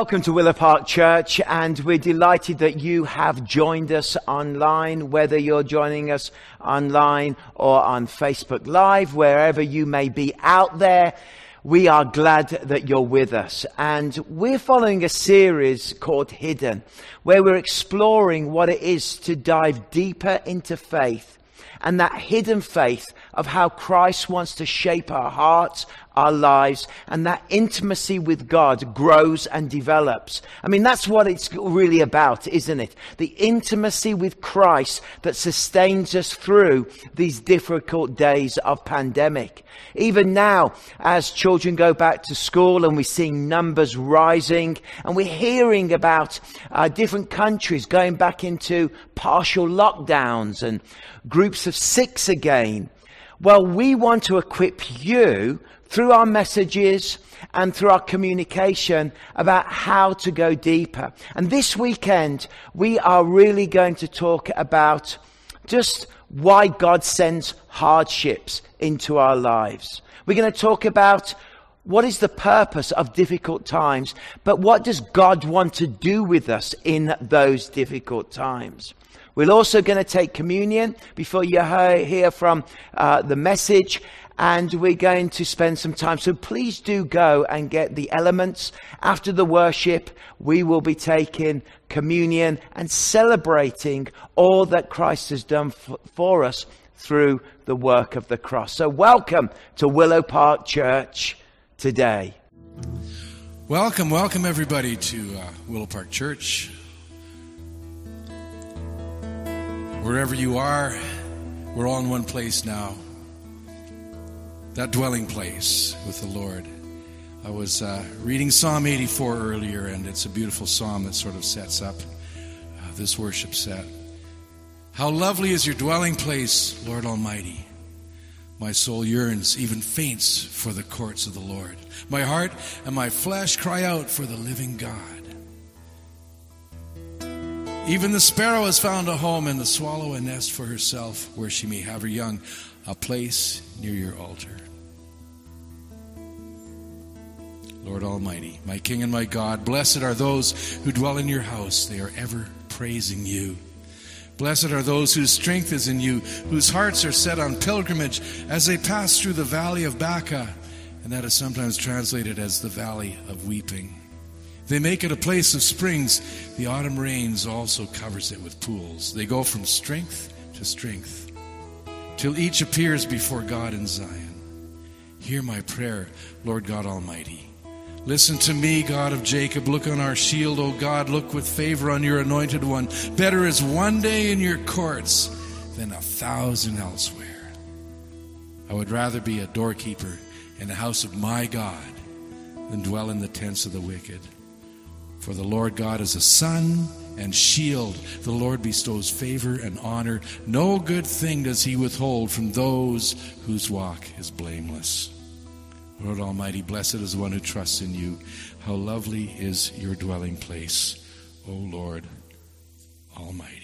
Welcome to Willow Park Church, and we're delighted that you have joined us online, whether you're joining us online or on Facebook Live, wherever you may be out there. We are glad that you're with us. And we're following a series called Hidden, where we're exploring what it is to dive deeper into faith and that hidden faith of how Christ wants to shape our hearts, our lives, and that intimacy with God grows and develops. I mean, that's what it's really about, isn't it? The intimacy with Christ that sustains us through these difficult days of pandemic. Even now, as children go back to school and we're seeing numbers rising and we're hearing about uh, different countries going back into partial lockdowns and groups of six again. Well, we want to equip you through our messages and through our communication about how to go deeper. And this weekend, we are really going to talk about just why God sends hardships into our lives. We're going to talk about what is the purpose of difficult times, but what does God want to do with us in those difficult times? We're also going to take communion before you hear from uh, the message, and we're going to spend some time. So please do go and get the elements. After the worship, we will be taking communion and celebrating all that Christ has done for us through the work of the cross. So welcome to Willow Park Church today. Welcome, welcome everybody to uh, Willow Park Church. Wherever you are, we're all in one place now. That dwelling place with the Lord. I was uh, reading Psalm 84 earlier, and it's a beautiful psalm that sort of sets up uh, this worship set. How lovely is your dwelling place, Lord Almighty. My soul yearns, even faints, for the courts of the Lord. My heart and my flesh cry out for the living God. Even the sparrow has found a home, and the swallow a nest for herself, where she may have her young, a place near your altar. Lord Almighty, my King and my God, blessed are those who dwell in your house. They are ever praising you. Blessed are those whose strength is in you, whose hearts are set on pilgrimage as they pass through the valley of Baca, and that is sometimes translated as the valley of weeping. They make it a place of springs. The autumn rains also covers it with pools. They go from strength to strength till each appears before God in Zion. Hear my prayer, Lord God Almighty. Listen to me, God of Jacob. Look on our shield, O God. Look with favor on your anointed one. Better is one day in your courts than a thousand elsewhere. I would rather be a doorkeeper in the house of my God than dwell in the tents of the wicked. For the Lord God is a sun and shield. The Lord bestows favor and honor. No good thing does he withhold from those whose walk is blameless. Lord Almighty, blessed is the one who trusts in you. How lovely is your dwelling place, O Lord Almighty.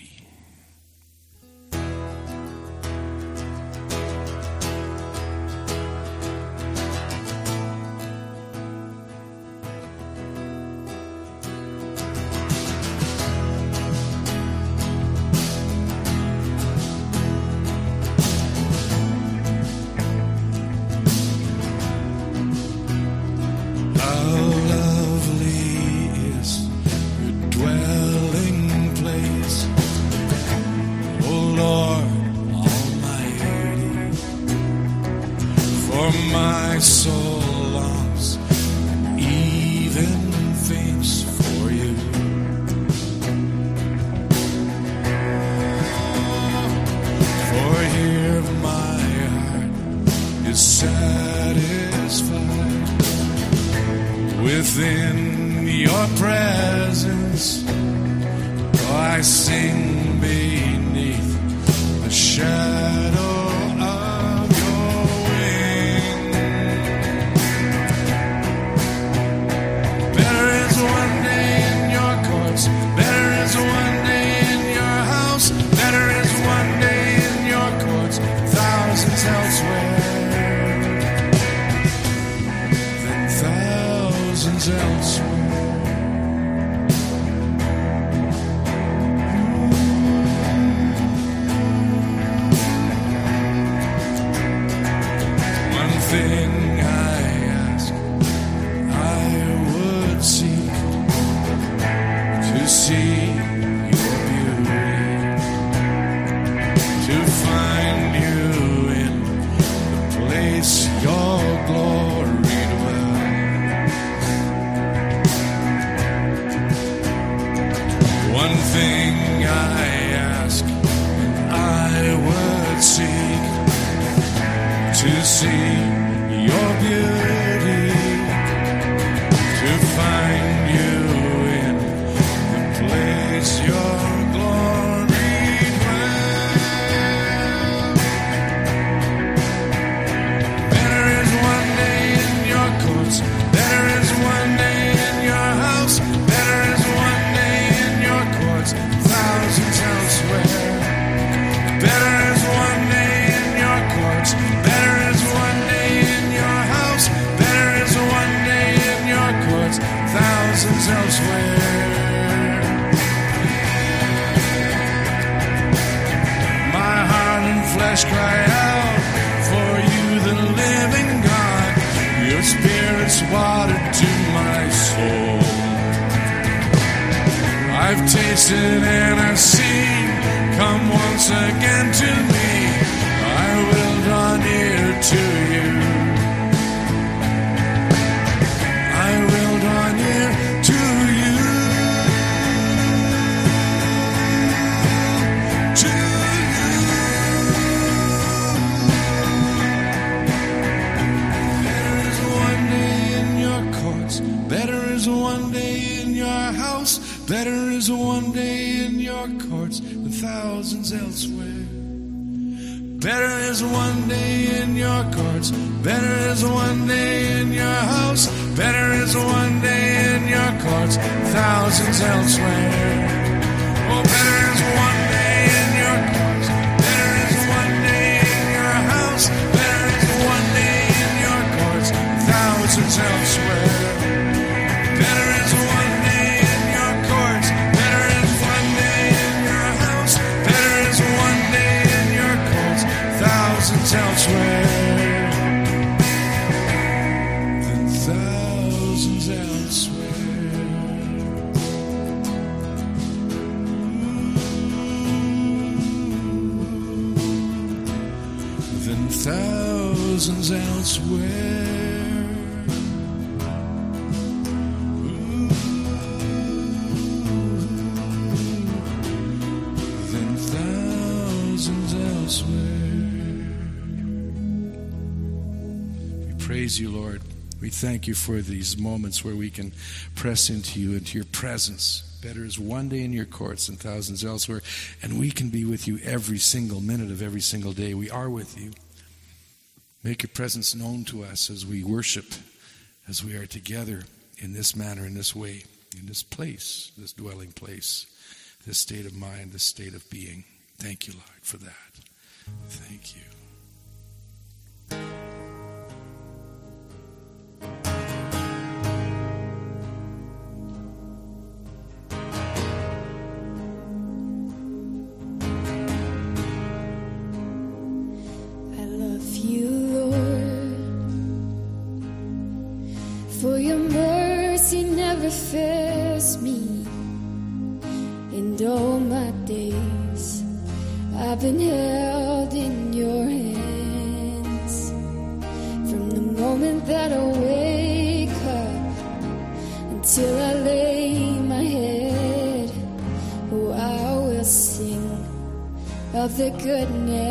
My heart and flesh cry out for you, the living God. Your spirit's water to my soul. I've tasted and I've seen. Come once again to me. I will draw near to you. Thousands elsewhere. Better is one day in your courts. Better is one day in your house. Better is one day in your courts. Thousands elsewhere. Oh, better is one day in your courts. Better is one day in your house. Better is one day in your courts. Thousands elsewhere. Praise you, Lord. We thank you for these moments where we can press into you, into your presence. Better is one day in your courts than thousands elsewhere. And we can be with you every single minute of every single day. We are with you. Make your presence known to us as we worship, as we are together in this manner, in this way, in this place, this dwelling place this state of mind, this state of being. Thank you, Lord, for that. Thank you. Never me. And all my days I've been held in your hands. From the moment that I wake up until I lay my head, oh, I will sing of the goodness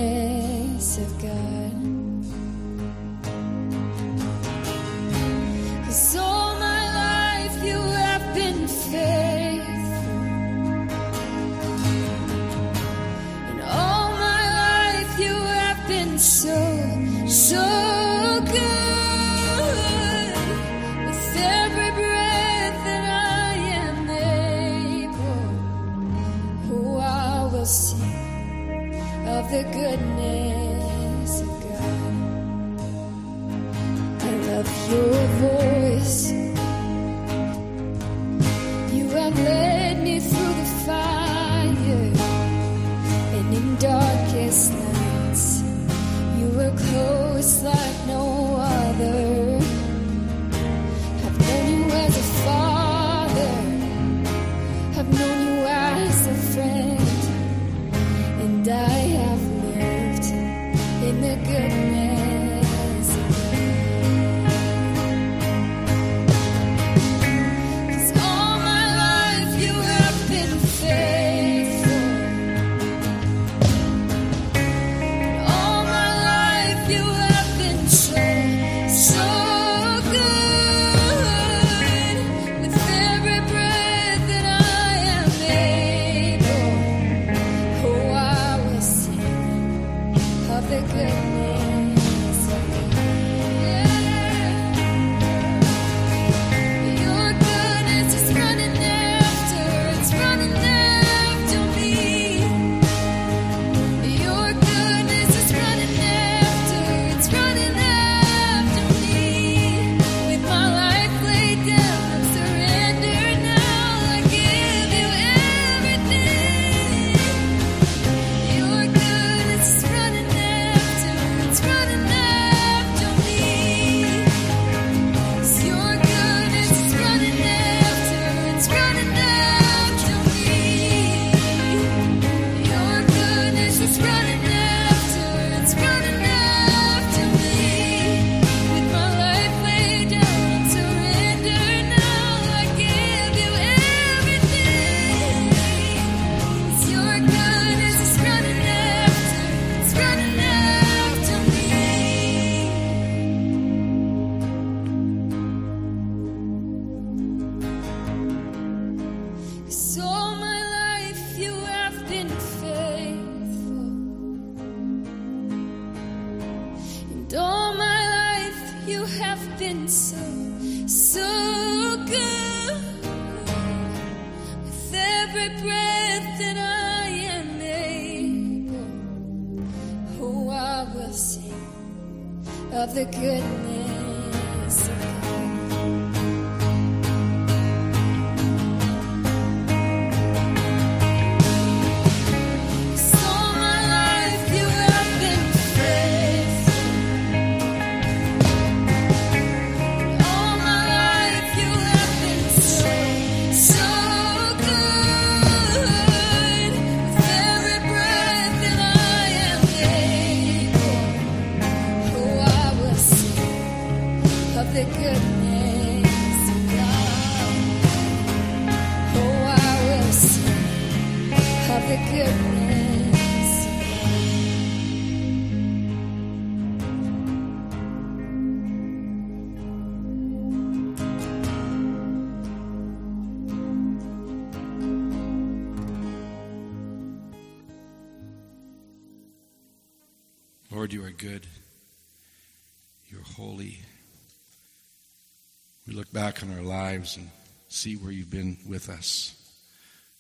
lives and see where you've been with us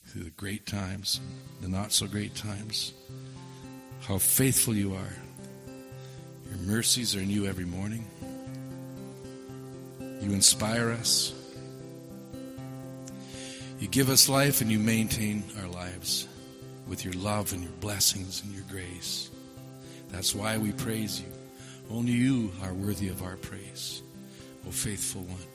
through the great times, the not so great times, how faithful you are. Your mercies are new every morning. You inspire us. You give us life and you maintain our lives with your love and your blessings and your grace. That's why we praise you. Only you are worthy of our praise, O faithful one.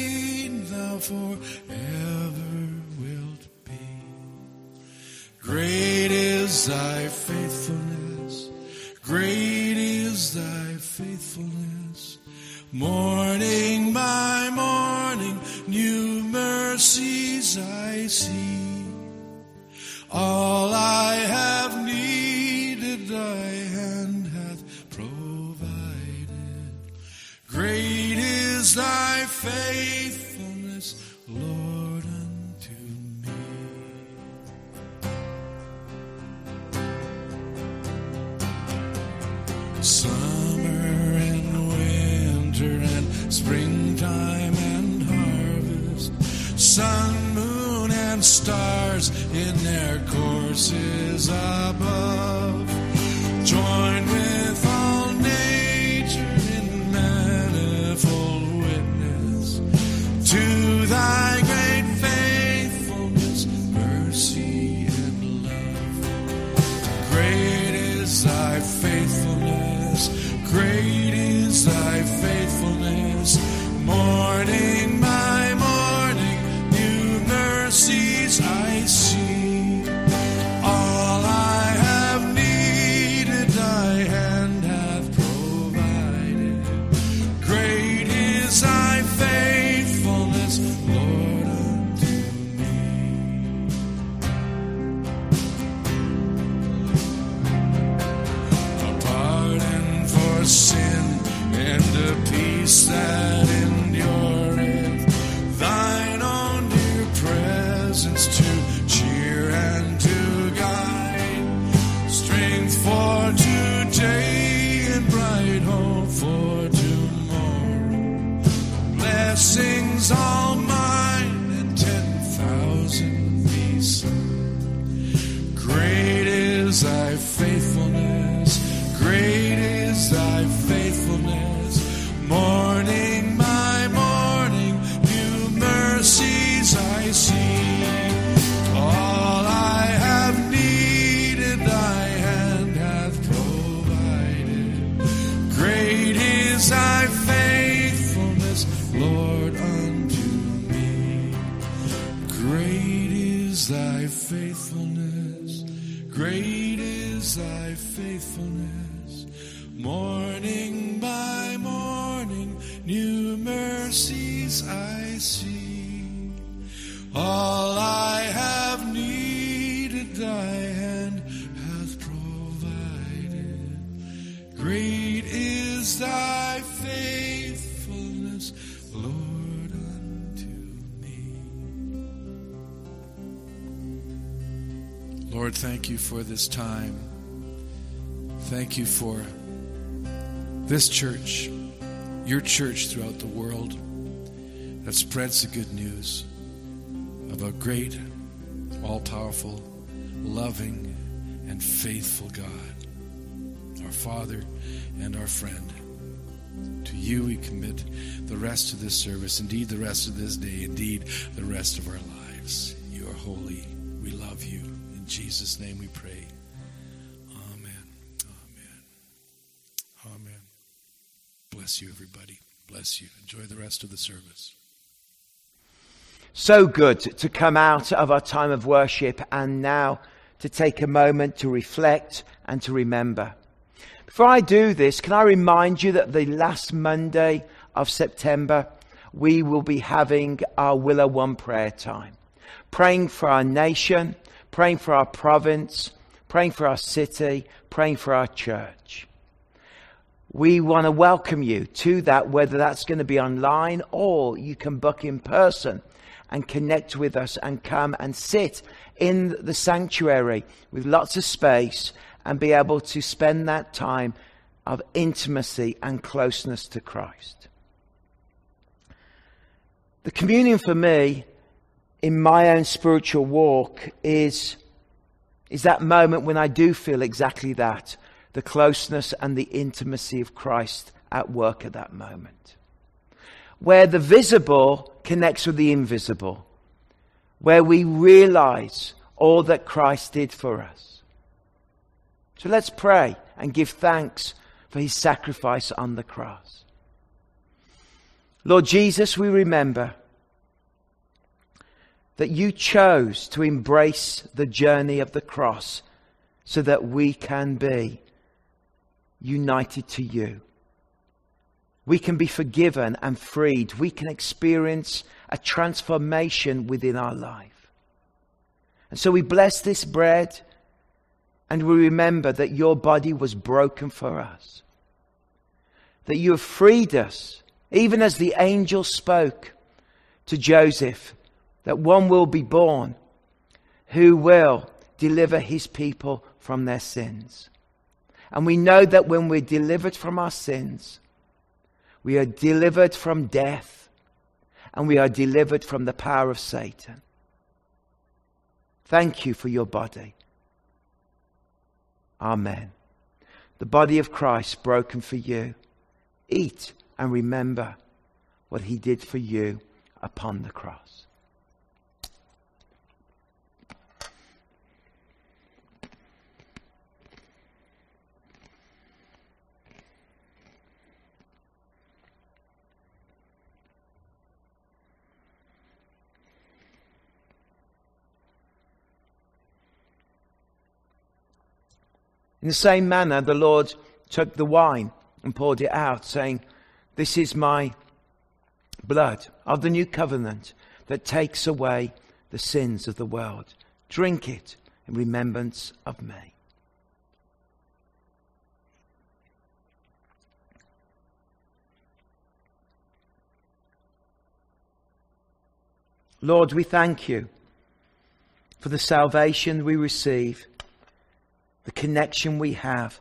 forever wilt be. Great is thy desire. for tomorrow. Blessings on Lord, thank you for this time. Thank you for this church, your church throughout the world that spreads the good news of a great, all powerful, loving, and faithful God, our Father and our friend. To you we commit the rest of this service, indeed the rest of this day, indeed the rest of our lives. You are holy. We love you. Jesus' name we pray. Amen. Amen. Amen. Bless you, everybody. Bless you. Enjoy the rest of the service. So good to come out of our time of worship and now to take a moment to reflect and to remember. Before I do this, can I remind you that the last Monday of September, we will be having our Willow One prayer time, praying for our nation, praying for our province, praying for our city, praying for our church. We want to welcome you to that, whether that's going to be online or you can book in person and connect with us and come and sit in the sanctuary with lots of space and be able to spend that time of intimacy and closeness to Christ. The communion for me in my own spiritual walk is, is that moment when I do feel exactly that the closeness and the intimacy of Christ at work at that moment where the visible connects with the invisible, where we realize all that Christ did for us. So let's pray and give thanks for his sacrifice on the cross. Lord Jesus, we remember that you chose to embrace the journey of the cross so that we can be united to you. We can be forgiven and freed. We can experience a transformation within our life. And so we bless this bread and we remember that your body was broken for us. That you have freed us, even as the angel spoke to Joseph, that one will be born who will deliver his people from their sins. And we know that when we're delivered from our sins, we are delivered from death and we are delivered from the power of Satan. Thank you for your body. Amen. The body of Christ broken for you. Eat and remember what he did for you upon the cross. In the same manner, the Lord took the wine and poured it out, saying, This is my blood of the new covenant that takes away the sins of the world. Drink it in remembrance of me. Lord, we thank you for the salvation we receive the connection we have,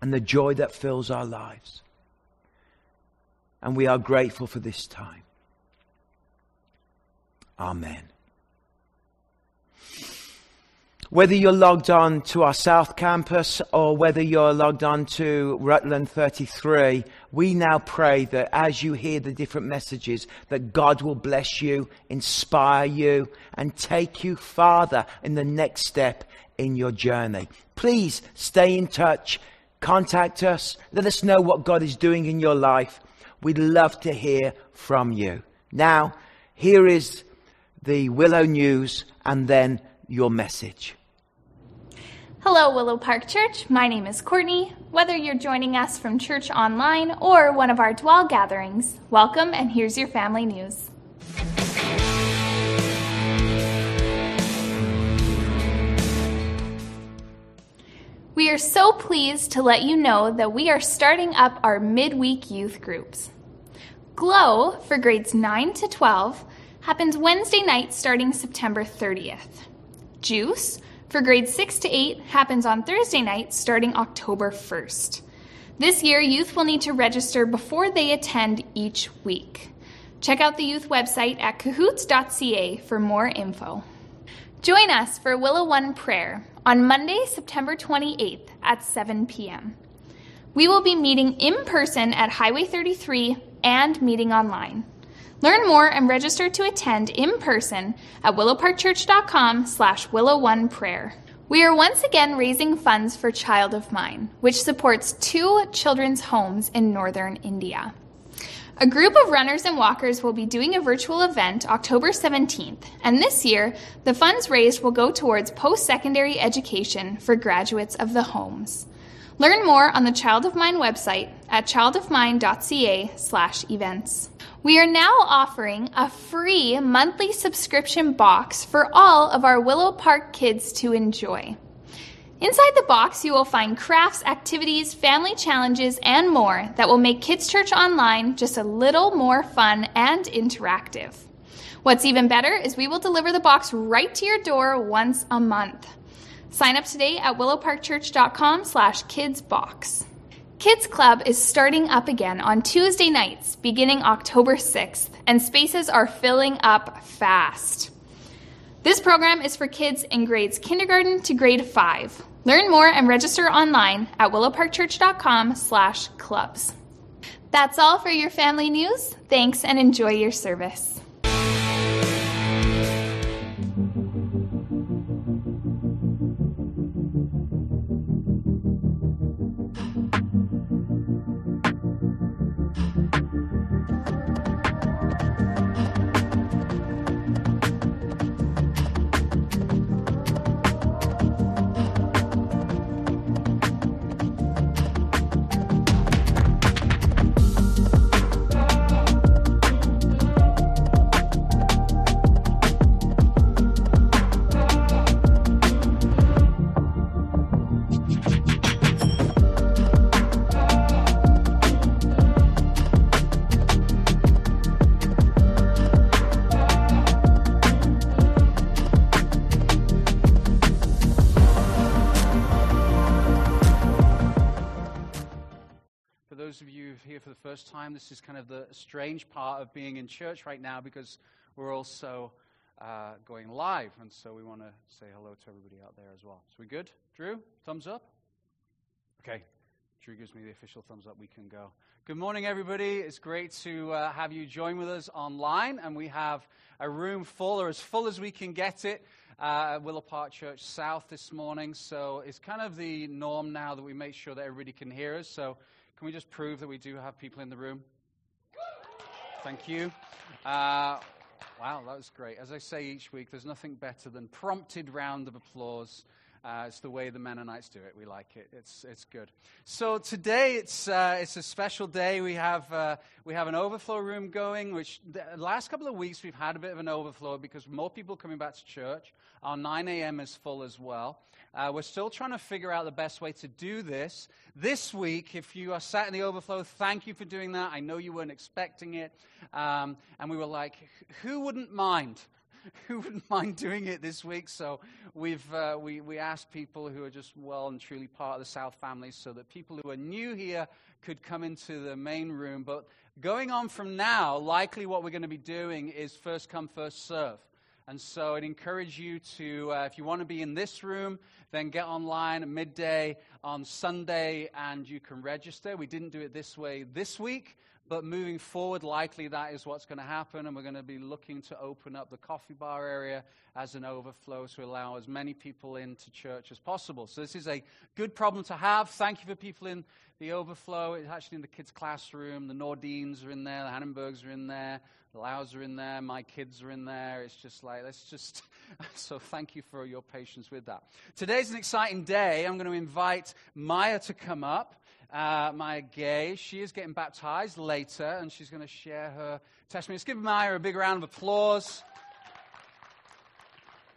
and the joy that fills our lives. And we are grateful for this time. Amen. Whether you're logged on to our South Campus or whether you're logged on to Rutland 33, we now pray that as you hear the different messages, that God will bless you, inspire you, and take you farther in the next step in your journey. Please stay in touch. Contact us. Let us know what God is doing in your life. We'd love to hear from you. Now, here is the Willow News and then your message. Hello, Willow Park Church. My name is Courtney. Whether you're joining us from church online or one of our dwell gatherings, welcome and here's your family news. We are so pleased to let you know that we are starting up our midweek youth groups. Glow for grades 9 to 12 happens Wednesday night starting September 30th. Juice for grades 6 to 8 happens on Thursday nights starting October 1st. This year, youth will need to register before they attend each week. Check out the youth website at cahoots.ca for more info. Join us for Willow One Prayer on Monday, September 28th at 7 p.m. We will be meeting in person at Highway 33 and meeting online. Learn more and register to attend in person at willowparkchurch.com slash willow1prayer. We are once again raising funds for Child of Mine, which supports two children's homes in northern India. A group of runners and walkers will be doing a virtual event October 17th, and this year, the funds raised will go towards post secondary education for graduates of the homes. Learn more on the Child of Mine website at childofmine.ca/events. We are now offering a free monthly subscription box for all of our Willow Park kids to enjoy. Inside the box, you will find crafts, activities, family challenges, and more that will make Kids Church Online just a little more fun and interactive. What's even better is we will deliver the box right to your door once a month. Sign up today at willowparkchurch.com slash kidsbox. Kids Club is starting up again on Tuesday nights beginning October 6th, and spaces are filling up fast. This program is for kids in grades kindergarten to grade 5. Learn more and register online at willowparkchurch.com slash clubs. That's all for your family news. Thanks and enjoy your service. Of the strange part of being in church right now because we're also uh, going live, and so we want to say hello to everybody out there as well. So we good? Drew, thumbs up? Okay. Drew gives me the official thumbs up. We can go. Good morning, everybody. It's great to uh, have you join with us online, and we have a room full, or as full as we can get it, uh, Willow Park Church South this morning. So it's kind of the norm now that we make sure that everybody can hear us. So can we just prove that we do have people in the room? Thank you. Uh, wow, that was great. As I say each week, there's nothing better than prompted round of applause. Uh, it's the way the Mennonites do it. We like it. It's, it's good. So today it's, uh, it's a special day. We have, uh, we have an overflow room going, which the last couple of weeks we've had a bit of an overflow because more people coming back to church. Our 9 a.m. is full as well. Uh, we're still trying to figure out the best way to do this. This week, if you are sat in the overflow, thank you for doing that. I know you weren't expecting it. Um, and we were like, who wouldn't mind? who wouldn't mind doing it this week? So we've, uh, we, we asked people who are just well and truly part of the South family so that people who are new here could come into the main room. But going on from now, likely what we're going to be doing is first come, first serve. And so I'd encourage you to, uh, if you want to be in this room, then get online at midday on Sunday and you can register. We didn't do it this way this week, but moving forward, likely that is what's going to happen. And we're going to be looking to open up the coffee bar area as an overflow to allow as many people into church as possible. So this is a good problem to have. Thank you for people in the overflow. It's actually in the kids' classroom. The Nordines are in there. The Hannenbergs are in there. The Laus are in there. My kids are in there. It's just like, let's just. so thank you for your patience with that. Today's an exciting day. I'm going to invite Maya to come up. Uh, Maya Gay. She is getting baptized later, and she's going to share her testimony. Let's give Maya a big round of applause.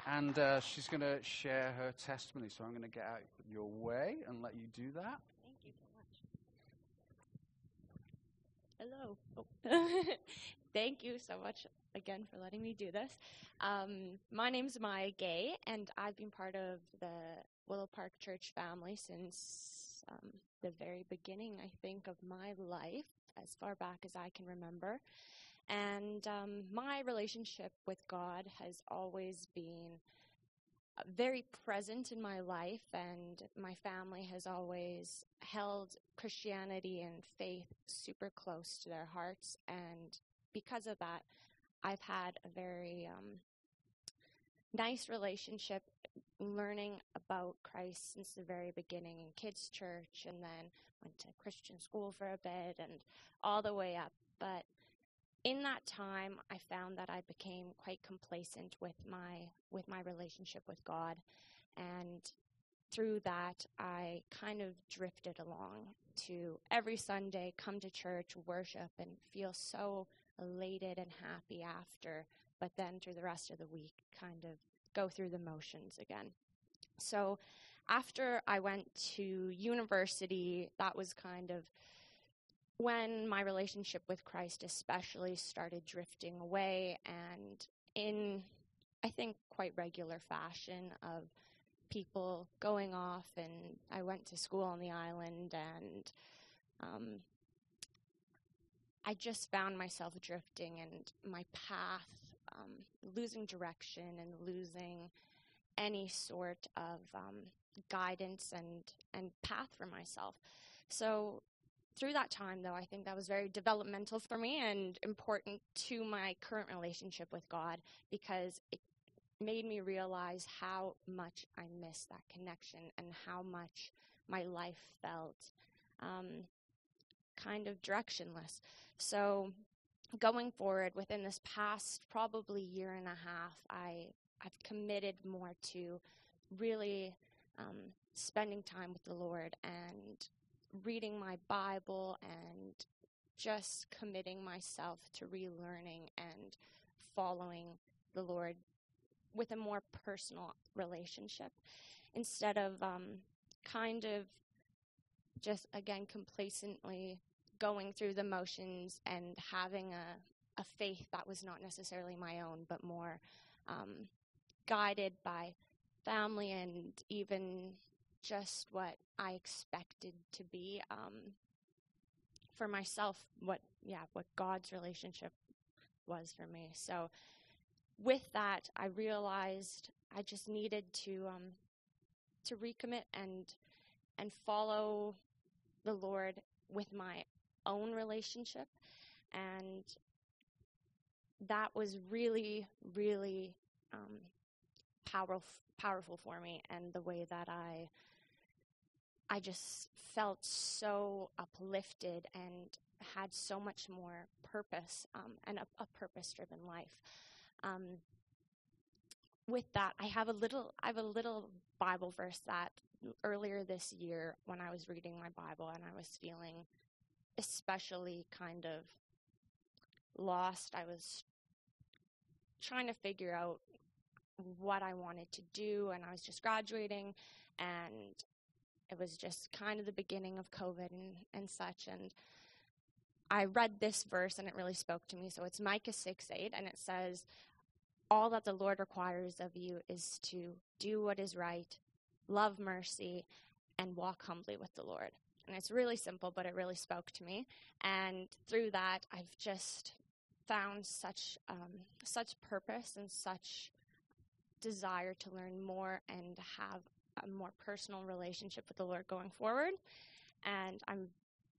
And uh, she's going to share her testimony. So I'm going to get out your way and let you do that. Thank you so much. Hello. Oh. Thank you so much again for letting me do this. Um, my name's Maya Gay, and I've been part of the Willow Park Church family since um, the very beginning, I think, of my life, as far back as I can remember. And um, my relationship with God has always been uh, very present in my life, and my family has always held Christianity and faith super close to their hearts. And because of that, I've had a very um, nice relationship learning about Christ since the very beginning in kids' church, and then went to Christian school for a bit, and all the way up. But in that time, I found that I became quite complacent with my with my relationship with God, and through that, I kind of drifted along to every Sunday come to church, worship, and feel so elated and happy after. But then through the rest of the week, kind of go through the motions again. So after I went to university, that was kind of when my relationship with Christ especially started drifting away and in I think quite regular fashion of people going off and I went to school on the island and um, I just found myself drifting and my path um, losing direction and losing any sort of um, guidance and and path for myself. So through that time though i think that was very developmental for me and important to my current relationship with god because it made me realize how much i missed that connection and how much my life felt um, kind of directionless so going forward within this past probably year and a half i i've committed more to really um, spending time with the lord and reading my Bible and just committing myself to relearning and following the Lord with a more personal relationship instead of um, kind of just again complacently going through the motions and having a, a faith that was not necessarily my own but more um, guided by family and even just what I expected to be um, for myself. What yeah, what God's relationship was for me. So with that, I realized I just needed to um, to recommit and and follow the Lord with my own relationship, and that was really, really um, powerful powerful for me, and the way that I I just felt so uplifted and had so much more purpose um, and a, a purpose driven life. Um, with that, I have a little I have a little Bible verse that earlier this year when I was reading my Bible and I was feeling especially kind of lost. I was trying to figure out what I wanted to do and I was just graduating and it was just kind of the beginning of COVID and, and such. And I read this verse and it really spoke to me. So it's Micah 6 8, and it says, All that the Lord requires of you is to do what is right, love mercy, and walk humbly with the Lord. And it's really simple, but it really spoke to me. And through that, I've just found such um, such purpose and such desire to learn more and have a more personal relationship with the Lord going forward. And I'm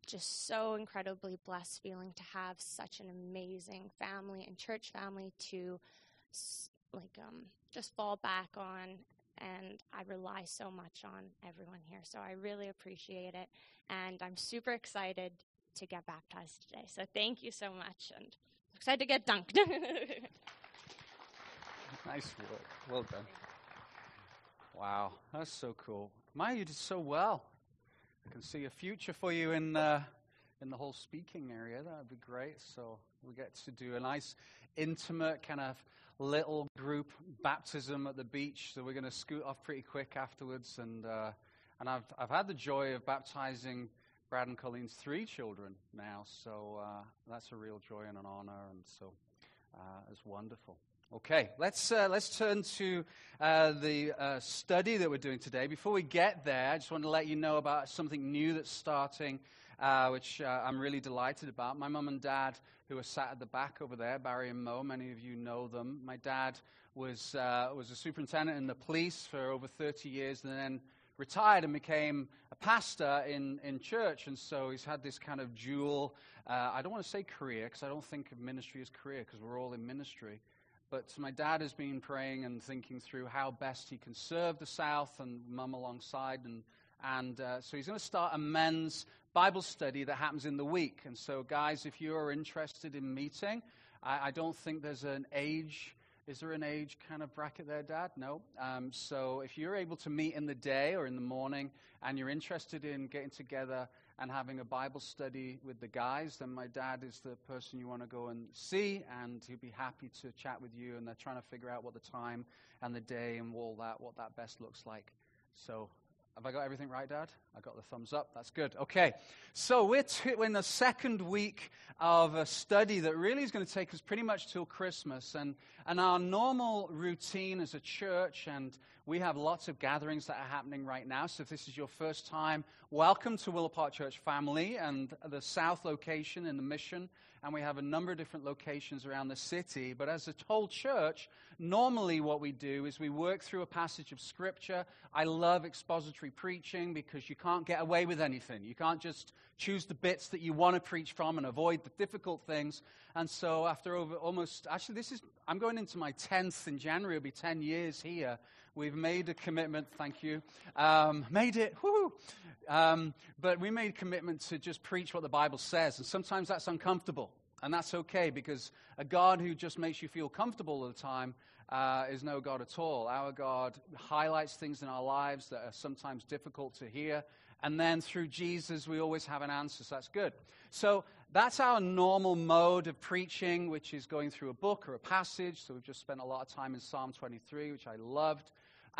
just so incredibly blessed feeling to have such an amazing family and church family to like um, just fall back on and I rely so much on everyone here. So I really appreciate it and I'm super excited to get baptized today. So thank you so much and excited to get dunked. nice work. Well done. Wow, that's so cool. Maya, you did so well. I can see a future for you in, uh, in the whole speaking area. That would be great. So we get to do a nice, intimate kind of little group baptism at the beach. So we're going to scoot off pretty quick afterwards. And, uh, and I've, I've had the joy of baptizing Brad and Colleen's three children now. So uh, that's a real joy and an honor. And so uh, it's wonderful. Okay, let's, uh, let's turn to uh, the uh, study that we're doing today. Before we get there, I just want to let you know about something new that's starting, uh, which uh, I'm really delighted about. My mum and dad, who are sat at the back over there, Barry and Mo, many of you know them. My dad was, uh, was a superintendent in the police for over 30 years and then retired and became a pastor in, in church. And so he's had this kind of dual, I don't want to say career, because I don't think of ministry as career, because we're all in ministry. But my dad has been praying and thinking through how best he can serve the South and mum alongside. And, and uh, so he's going to start a men's Bible study that happens in the week. And so, guys, if you are interested in meeting, I, I don't think there's an age. Is there an age kind of bracket there, Dad? No. Um, so if you're able to meet in the day or in the morning and you're interested in getting together and having a Bible study with the guys, then my dad is the person you want to go and see, and he'll be happy to chat with you. And they're trying to figure out what the time and the day and all that, what that best looks like. So, have I got everything right, Dad? I got the thumbs up. That's good. Okay. So we're, t- we're in the second week of a study that really is going to take us pretty much till Christmas. And, and our normal routine as a church, and we have lots of gatherings that are happening right now. So if this is your first time, welcome to Willow Park Church family and the south location in the mission and we have a number of different locations around the city. But as a whole church, normally what we do is we work through a passage of Scripture. I love expository preaching because you can't get away with anything. You can't just choose the bits that you want to preach from and avoid the difficult things. And so, after over almost, actually, this is, I'm going into my 10th in January, it'll be 10 years here. We've made a commitment, thank you. Um, made it, whoo! Um, but we made a commitment to just preach what the Bible says. And sometimes that's uncomfortable. And that's okay because a God who just makes you feel comfortable all the time uh, is no God at all. Our God highlights things in our lives that are sometimes difficult to hear. And then through Jesus, we always have an answer. So that's good. So that's our normal mode of preaching, which is going through a book or a passage. So we've just spent a lot of time in Psalm 23, which I loved.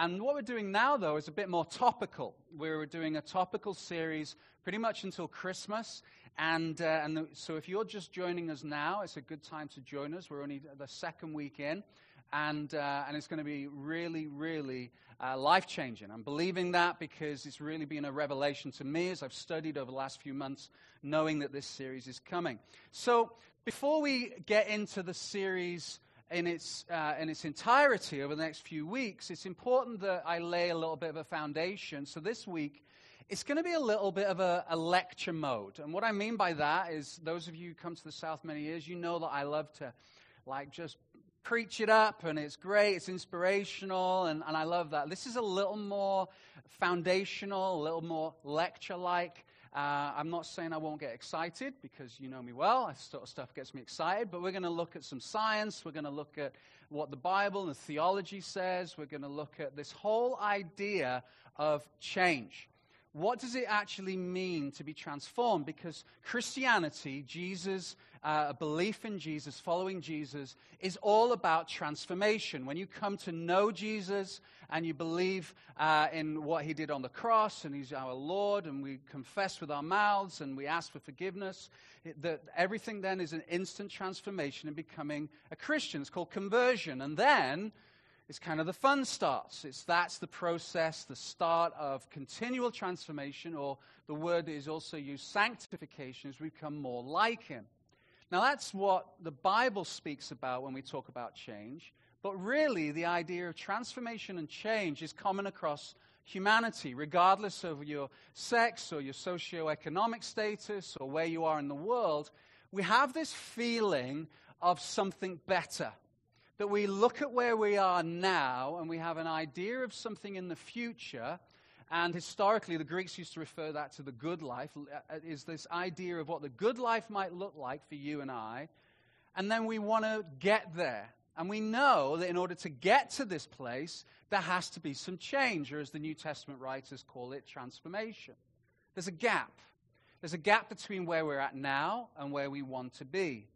And what we're doing now, though, is a bit more topical. We're doing a topical series pretty much until Christmas. And, uh, and the, so if you're just joining us now, it's a good time to join us. We're only the second week in. And, uh, and it's going to be really, really uh, life changing. I'm believing that because it's really been a revelation to me as I've studied over the last few months, knowing that this series is coming. So before we get into the series, in its, uh, in its entirety over the next few weeks, it's important that I lay a little bit of a foundation. So this week, it's going to be a little bit of a, a, lecture mode. And what I mean by that is those of you who come to the South many years, you know that I love to like just preach it up and it's great, it's inspirational, and, and I love that. This is a little more foundational, a little more lecture like. Uh, I'm not saying I won't get excited because you know me well. That sort of stuff gets me excited. But we're going to look at some science. We're going to look at what the Bible and theology says. We're going to look at this whole idea of change. What does it actually mean to be transformed? Because Christianity, Jesus, uh, belief in Jesus, following Jesus, is all about transformation. When you come to know Jesus and you believe uh, in what he did on the cross and he's our Lord and we confess with our mouths and we ask for forgiveness, it, that everything then is an instant transformation in becoming a Christian. It's called conversion. And then it's kind of the fun starts. It's that's the process, the start of continual transformation, or the word is also used sanctification as we become more like him. Now, that's what the Bible speaks about when we talk about change. But really, the idea of transformation and change is common across humanity, regardless of your sex or your socioeconomic status or where you are in the world. We have this feeling of something better. That we look at where we are now and we have an idea of something in the future and historically, the Greeks used to refer that to the good life, uh, is this idea of what the good life might look like for you and I. And then we want to get there. And we know that in order to get to this place, there has to be some change, or as the New Testament writers call it, transformation. There's a gap. There's a gap between where we're at now and where we want to be.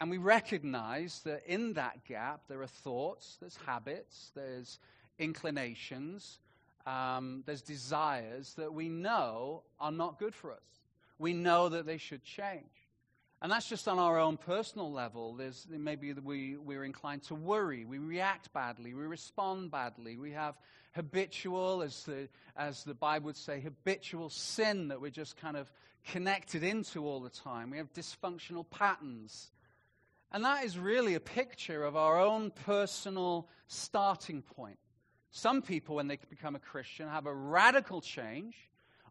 And we recognize that in that gap, there are thoughts, there's habits, there's inclinations, um, there's desires that we know are not good for us. We know that they should change. And that's just on our own personal level. There's maybe we, we're inclined to worry. We react badly. We respond badly. We have habitual, as the, as the Bible would say, habitual sin that we're just kind of connected into all the time. We have dysfunctional patterns. And that is really a picture of our own personal starting point. Some people, when they become a Christian, have a radical change.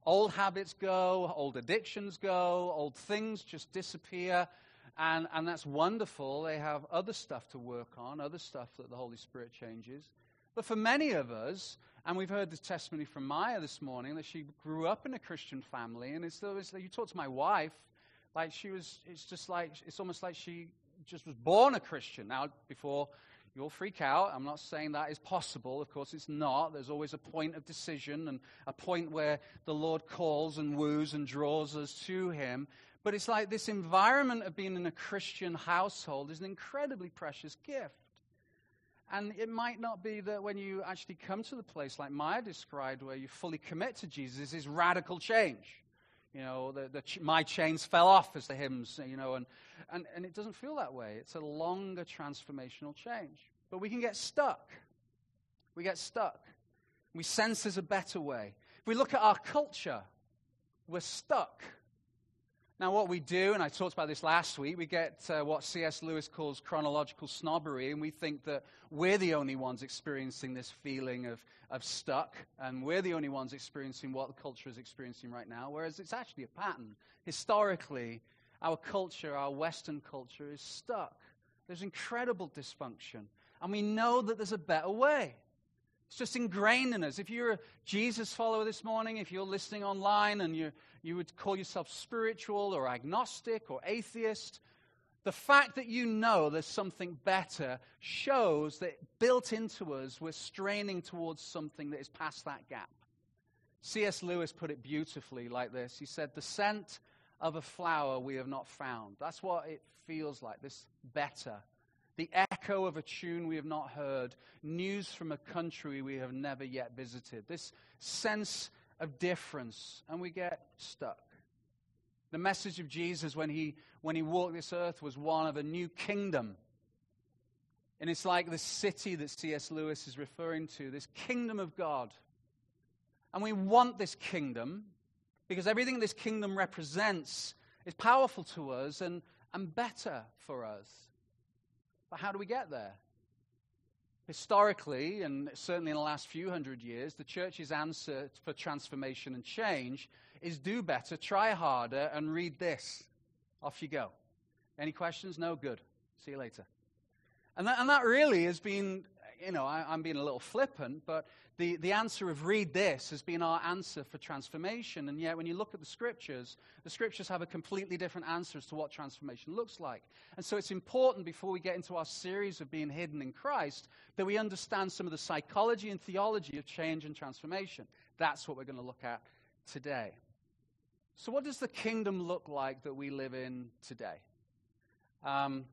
Old habits go, old addictions go, old things just disappear. And, and that's wonderful. They have other stuff to work on, other stuff that the Holy Spirit changes. But for many of us, and we've heard the testimony from Maya this morning that she grew up in a Christian family, and it's, it's you talk to my wife, like she was, it's just like, it's almost like she just was born a Christian. Now, before You'll freak out. I'm not saying that is possible. Of course, it's not. There's always a point of decision and a point where the Lord calls and woos and draws us to Him. But it's like this environment of being in a Christian household is an incredibly precious gift. And it might not be that when you actually come to the place like Maya described, where you fully commit to Jesus, is radical change. You know, the, the, my chains fell off, as the hymns, you know, and, and, and it doesn't feel that way. It's a longer transformational change. But we can get stuck. We get stuck. We sense there's a better way. If we look at our culture, we're stuck. Now, what we do, and I talked about this last week, we get uh, what C.S. Lewis calls chronological snobbery, and we think that we're the only ones experiencing this feeling of, of stuck, and we're the only ones experiencing what the culture is experiencing right now, whereas it's actually a pattern. Historically, our culture, our Western culture, is stuck. There's incredible dysfunction, and we know that there's a better way. It's just ingrained in us. If you're a Jesus follower this morning, if you're listening online and you you would call yourself spiritual or agnostic or atheist, the fact that you know there's something better shows that built into us we're straining towards something that is past that gap. C.S. Lewis put it beautifully like this He said, The scent of a flower we have not found. That's what it feels like, this better the echo of a tune we have not heard, news from a country we have never yet visited. This sense of difference, and we get stuck. The message of Jesus when he, when he walked this earth was one of a new kingdom. And it's like the city that C.S. Lewis is referring to, this kingdom of God. And we want this kingdom because everything this kingdom represents is powerful to us and, and better for us. But how do we get there? Historically, and certainly in the last few hundred years, the church's answer for transformation and change is do better, try harder, and read this. Off you go. Any questions? No? Good. See you later. And that, and that really has been you know, I, am being a little flippant, but the, the answer of read this has been our answer for transformation. And yet, when you look at the scriptures, the scriptures have a completely different answer as to what transformation looks like. And so it's important before we get into our series of being hidden in Christ that we understand some of the psychology and theology of change and transformation. That's what we're going to look at today. So, what does the kingdom look like that we live in today? Um,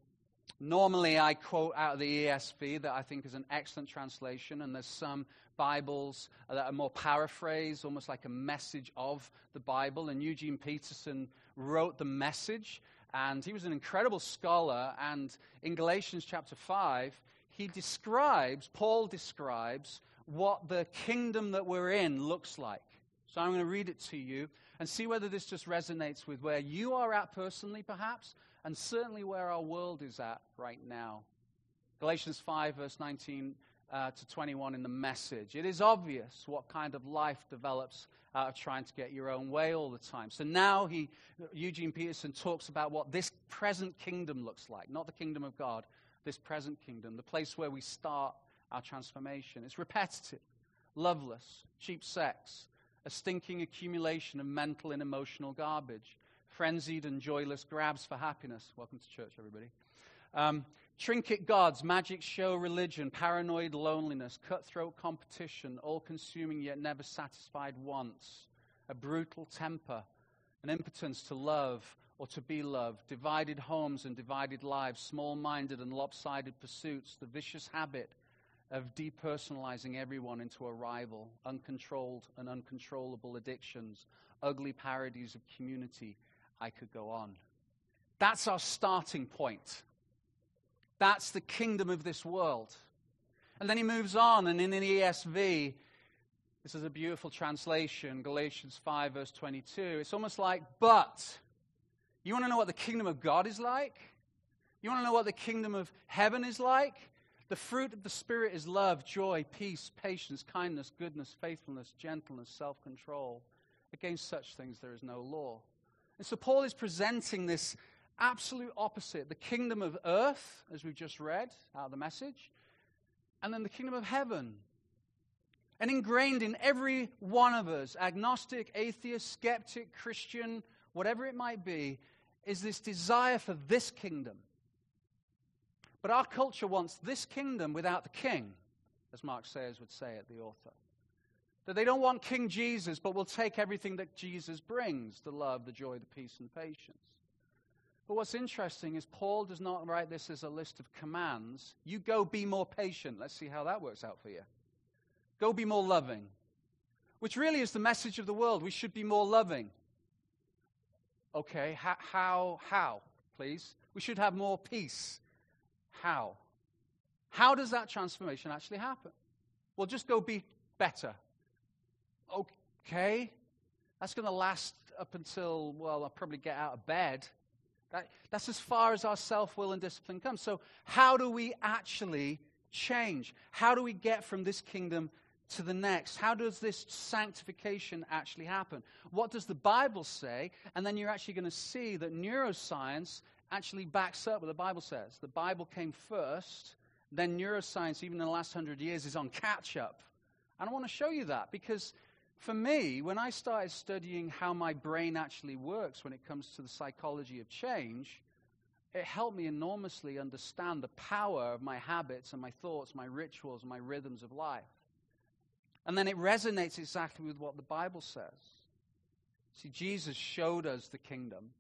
Normally, I quote out of the ESV that I think is an excellent translation, and there's some Bibles that are more paraphrased, almost like a message of the Bible. And Eugene Peterson wrote the message, and he was an incredible scholar. And in Galatians chapter 5, he describes, Paul describes, what the kingdom that we're in looks like. So I'm going to read it to you and see whether this just resonates with where you are at personally, perhaps, and certainly where our world is at right now. Galatians 5, verse 19 uh, to 21 in the message. It is obvious what kind of life develops out of trying to get your own way all the time. So now he, Eugene Peterson talks about what this present kingdom looks like, not the kingdom of God, this present kingdom, the place where we start our transformation. It's repetitive, loveless, cheap sex, a stinking accumulation of mental and emotional garbage, frenzied and joyless grabs for happiness. Welcome to church, everybody. Um, trinket gods, magic show religion, paranoid loneliness, cutthroat competition, all consuming yet never satisfied wants, a brutal temper, an impotence to love or to be loved, divided homes and divided lives, small minded and lopsided pursuits, the vicious habit of depersonalizing everyone into a rival, uncontrolled and uncontrollable addictions, ugly parodies of community. I could go on. That's our starting point. That's the kingdom of this world. And then he moves on, and in an ESV, this is a beautiful translation, Galatians 5, verse 22. It's almost like, but. You want to know what the kingdom of God is like? You want to know what the kingdom of heaven is like? The fruit of the Spirit is love, joy, peace, patience, kindness, goodness, faithfulness, gentleness, self control. Against such things there is no law. And so Paul is presenting this absolute opposite the kingdom of earth, as we've just read out of the message, and then the kingdom of heaven. And ingrained in every one of us, agnostic, atheist, skeptic, Christian, whatever it might be, is this desire for this kingdom. But our culture wants this kingdom without the king, as Mark Sayers would say at the author. That they don't want King Jesus, but will take everything that Jesus brings the love, the joy, the peace, and patience. But what's interesting is Paul does not write this as a list of commands. You go be more patient. Let's see how that works out for you. Go be more loving, which really is the message of the world. We should be more loving. Okay, how, how, how, please? We should have more peace. How? How does that transformation actually happen? Well, just go be better. Okay, that's going to last up until, well, I'll probably get out of bed. That, that's as far as our self will and discipline comes. So, how do we actually change? How do we get from this kingdom to the next. How does this sanctification actually happen? What does the Bible say? And then you're actually going to see that neuroscience actually backs up what the Bible says. The Bible came first, then neuroscience, even in the last hundred years, is on catch up. And I want to show you that because for me, when I started studying how my brain actually works when it comes to the psychology of change, it helped me enormously understand the power of my habits and my thoughts, my rituals, my rhythms of life. And then it resonates exactly with what the Bible says. See, Jesus showed us the kingdom.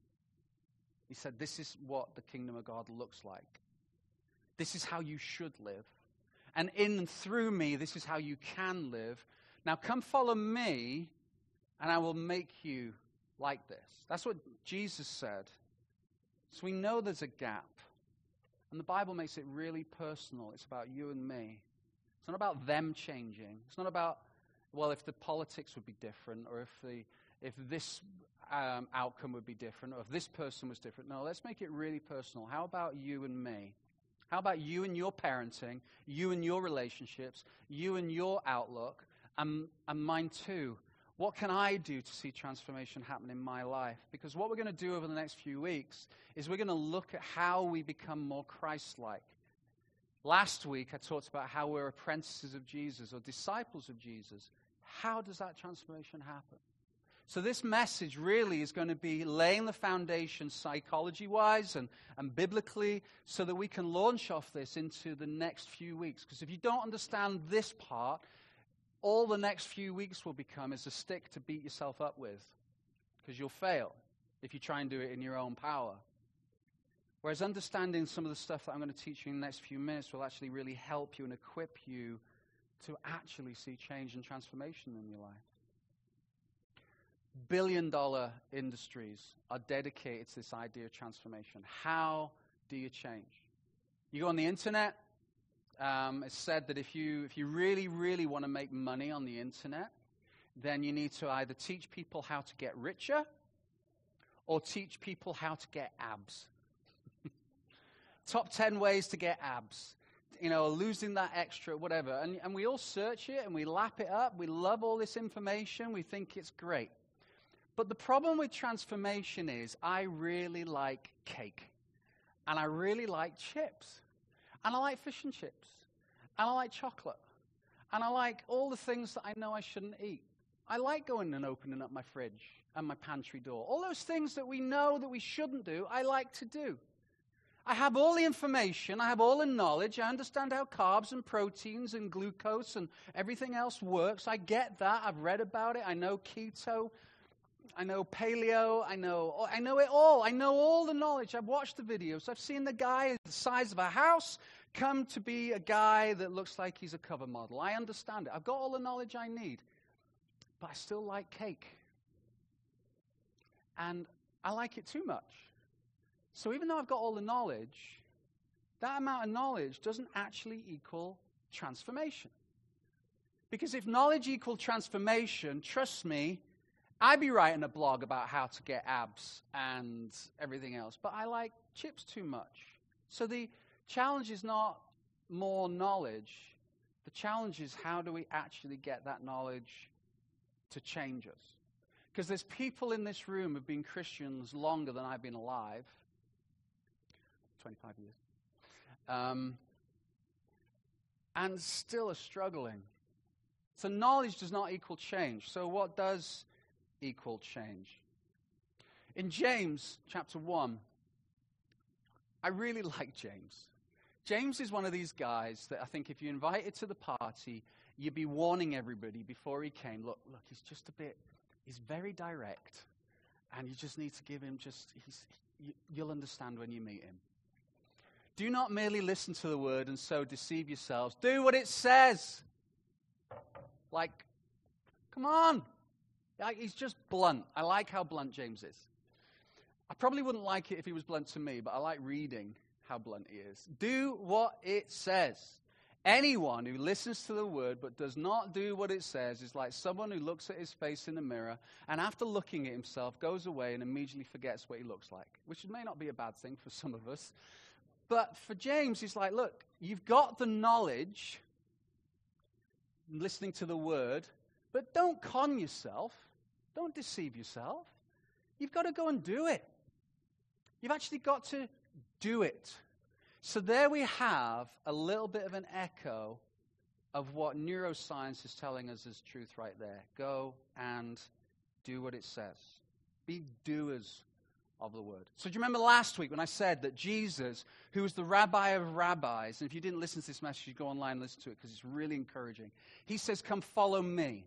He said, This is what the kingdom of God looks like. This is how you should live. And in and through me, this is how you can live. Now come follow me, and I will make you like this. That's what Jesus said. So we know there's a gap. And the Bible makes it really personal. It's about you and me. It's not about them changing. It's not about, well, if the politics would be different or if, the, if this um, outcome would be different or if this person was different. No, let's make it really personal. How about you and me? How about you and your parenting, you and your relationships, you and your outlook, and, and mine too? What can I do to see transformation happen in my life? Because what we're going to do over the next few weeks is we're going to look at how we become more Christ like. Last week, I talked about how we're apprentices of Jesus or disciples of Jesus. How does that transformation happen? So, this message really is going to be laying the foundation psychology wise and, and biblically so that we can launch off this into the next few weeks. Because if you don't understand this part, all the next few weeks will become is a stick to beat yourself up with. Because you'll fail if you try and do it in your own power. Whereas understanding some of the stuff that I'm going to teach you in the next few minutes will actually really help you and equip you to actually see change and transformation in your life. Billion dollar industries are dedicated to this idea of transformation. How do you change? You go on the internet, um, it's said that if you, if you really, really want to make money on the internet, then you need to either teach people how to get richer or teach people how to get abs. Top 10 ways to get abs. You know, losing that extra, whatever. And, and we all search it and we lap it up. We love all this information. We think it's great. But the problem with transformation is I really like cake. And I really like chips. And I like fish and chips. And I like chocolate. And I like all the things that I know I shouldn't eat. I like going and opening up my fridge and my pantry door. All those things that we know that we shouldn't do, I like to do. I have all the information, I have all the knowledge, I understand how carbs and proteins and glucose and everything else works. I get that, I've read about it, I know keto. I know paleo. I know, I know it all. I know all the knowledge. I've watched the videos. I've seen the guy the size of a house come to be a guy that looks like he's a cover model. I understand it. I've got all the knowledge I need. But I still like cake. And I like it too much. So even though I've got all the knowledge, that amount of knowledge doesn't actually equal transformation. Because if knowledge equal transformation, trust me, I'd be writing a blog about how to get abs and everything else. But I like chips too much. So the challenge is not more knowledge. The challenge is how do we actually get that knowledge to change us? Because there's people in this room who've been Christians longer than I've been alive 25 years. Um, and still are struggling. So, knowledge does not equal change. So, what does equal change? In James chapter 1, I really like James. James is one of these guys that I think if you invited to the party, you'd be warning everybody before he came look, look, he's just a bit, he's very direct. And you just need to give him just, he's, you'll understand when you meet him. Do not merely listen to the word and so deceive yourselves. Do what it says. Like, come on. He's just blunt. I like how blunt James is. I probably wouldn't like it if he was blunt to me, but I like reading how blunt he is. Do what it says. Anyone who listens to the word but does not do what it says is like someone who looks at his face in the mirror and after looking at himself goes away and immediately forgets what he looks like, which may not be a bad thing for some of us. But for James, he's like, look, you've got the knowledge, listening to the word, but don't con yourself. Don't deceive yourself. You've got to go and do it. You've actually got to do it. So there we have a little bit of an echo of what neuroscience is telling us as truth right there. Go and do what it says. Be doers of the word. So, do you remember last week when I said that Jesus, who was the rabbi of rabbis, and if you didn't listen to this message, go online and listen to it because it's really encouraging. He says, Come follow me.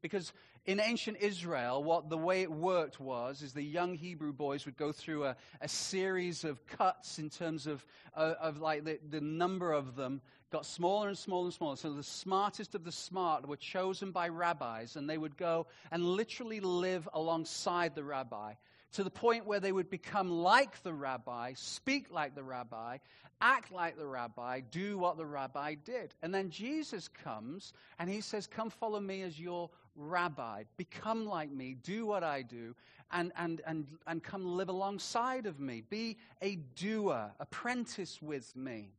Because in ancient Israel, what the way it worked was, is the young Hebrew boys would go through a, a series of cuts in terms of, uh, of like the, the number of them got smaller and smaller and smaller. So the smartest of the smart were chosen by rabbis, and they would go and literally live alongside the rabbi to the point where they would become like the rabbi, speak like the rabbi, act like the rabbi, do what the rabbi did. And then Jesus comes and he says, Come follow me as your rabbi, become like me, do what I do, and, and, and, and come live alongside of me. Be a doer, apprentice with me.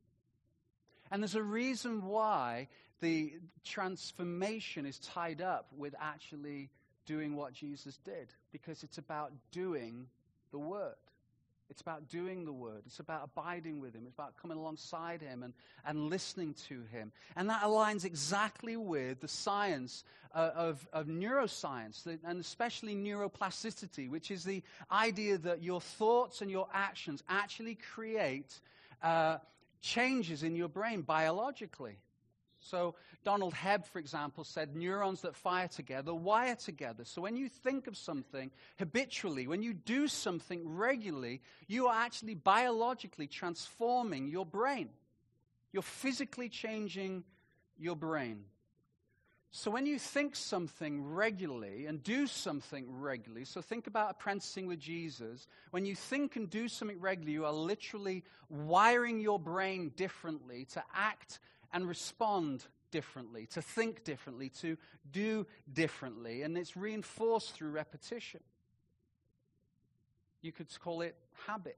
And there's a reason why the transformation is tied up with actually doing what Jesus did because it's about doing the word. It's about doing the word. It's about abiding with him. It's about coming alongside him and, and listening to him. And that aligns exactly with the science uh, of, of neuroscience, and especially neuroplasticity, which is the idea that your thoughts and your actions actually create uh, changes in your brain biologically. So, Donald Hebb, for example, said neurons that fire together wire together. So, when you think of something habitually, when you do something regularly, you are actually biologically transforming your brain. You're physically changing your brain. So, when you think something regularly and do something regularly, so think about apprenticing with Jesus, when you think and do something regularly, you are literally wiring your brain differently to act and respond differently, to think differently, to do differently. And it's reinforced through repetition. You could call it habit.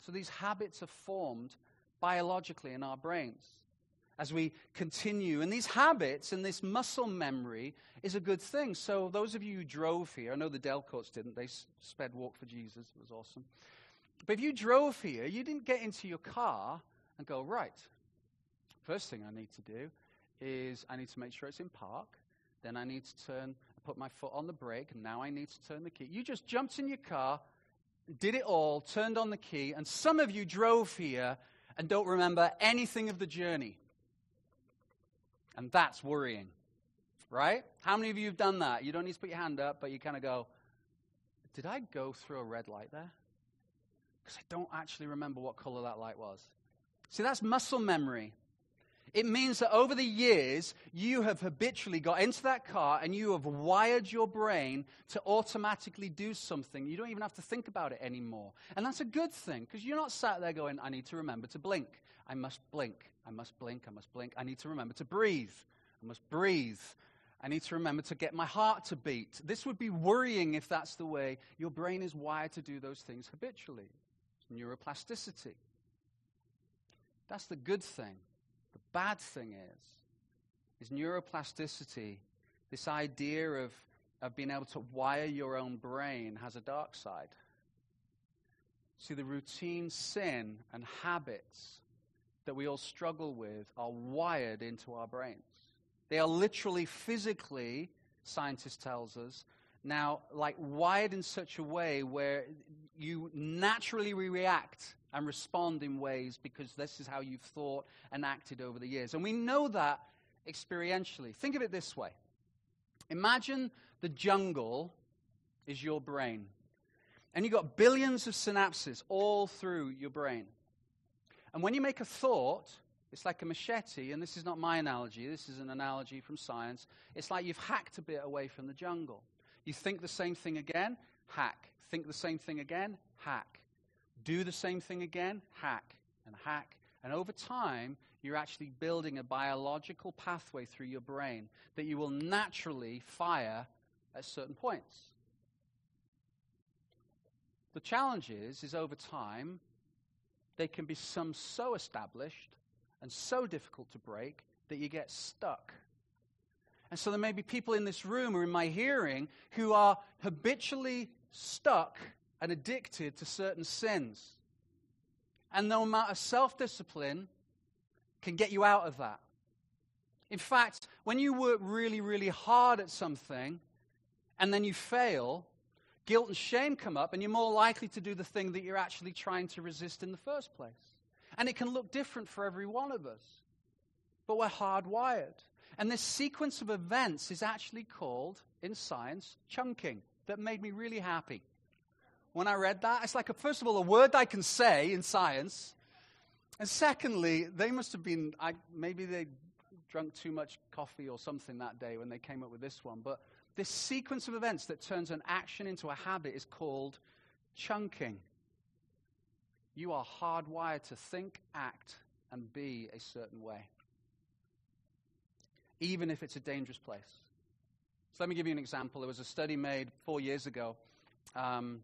So these habits are formed biologically in our brains as we continue. And these habits and this muscle memory is a good thing. So, those of you who drove here, I know the Delcoats didn't, they sped Walk for Jesus, it was awesome. But if you drove here, you didn't get into your car and go, right, First thing I need to do is I need to make sure it's in park. Then I need to turn, put my foot on the brake, now I need to turn the key. You just jumped in your car, did it all, turned on the key, and some of you drove here and don't remember anything of the journey. And that's worrying, right? How many of you have done that? You don't need to put your hand up, but you kind of go, Did I go through a red light there? Because I don't actually remember what color that light was. See, that's muscle memory. It means that over the years, you have habitually got into that car and you have wired your brain to automatically do something. You don't even have to think about it anymore. And that's a good thing because you're not sat there going, I need to remember to blink. I must blink. I must blink. I must blink. I need to remember to breathe. I must breathe. I need to remember to get my heart to beat. This would be worrying if that's the way your brain is wired to do those things habitually. It's neuroplasticity. That's the good thing. Bad thing is, is neuroplasticity, this idea of, of being able to wire your own brain, has a dark side. See, the routine sin and habits that we all struggle with are wired into our brains. They are literally, physically, scientists tells us, now like wired in such a way where you naturally react and respond in ways because this is how you've thought and acted over the years. And we know that experientially. Think of it this way Imagine the jungle is your brain, and you've got billions of synapses all through your brain. And when you make a thought, it's like a machete, and this is not my analogy, this is an analogy from science. It's like you've hacked a bit away from the jungle. You think the same thing again, hack. Think the same thing again, hack. Do the same thing again, hack and hack. And over time, you're actually building a biological pathway through your brain that you will naturally fire at certain points. The challenge is, is over time, they can be some so established and so difficult to break that you get stuck. And so there may be people in this room or in my hearing who are habitually stuck and addicted to certain sins. And no amount of self discipline can get you out of that. In fact, when you work really, really hard at something and then you fail, guilt and shame come up, and you're more likely to do the thing that you're actually trying to resist in the first place. And it can look different for every one of us, but we're hardwired. And this sequence of events is actually called, in science, chunking. That made me really happy when I read that. It's like, a, first of all, a word I can say in science. And secondly, they must have been, I, maybe they drunk too much coffee or something that day when they came up with this one. But this sequence of events that turns an action into a habit is called chunking. You are hardwired to think, act, and be a certain way, even if it's a dangerous place. So let me give you an example. There was a study made four years ago, um,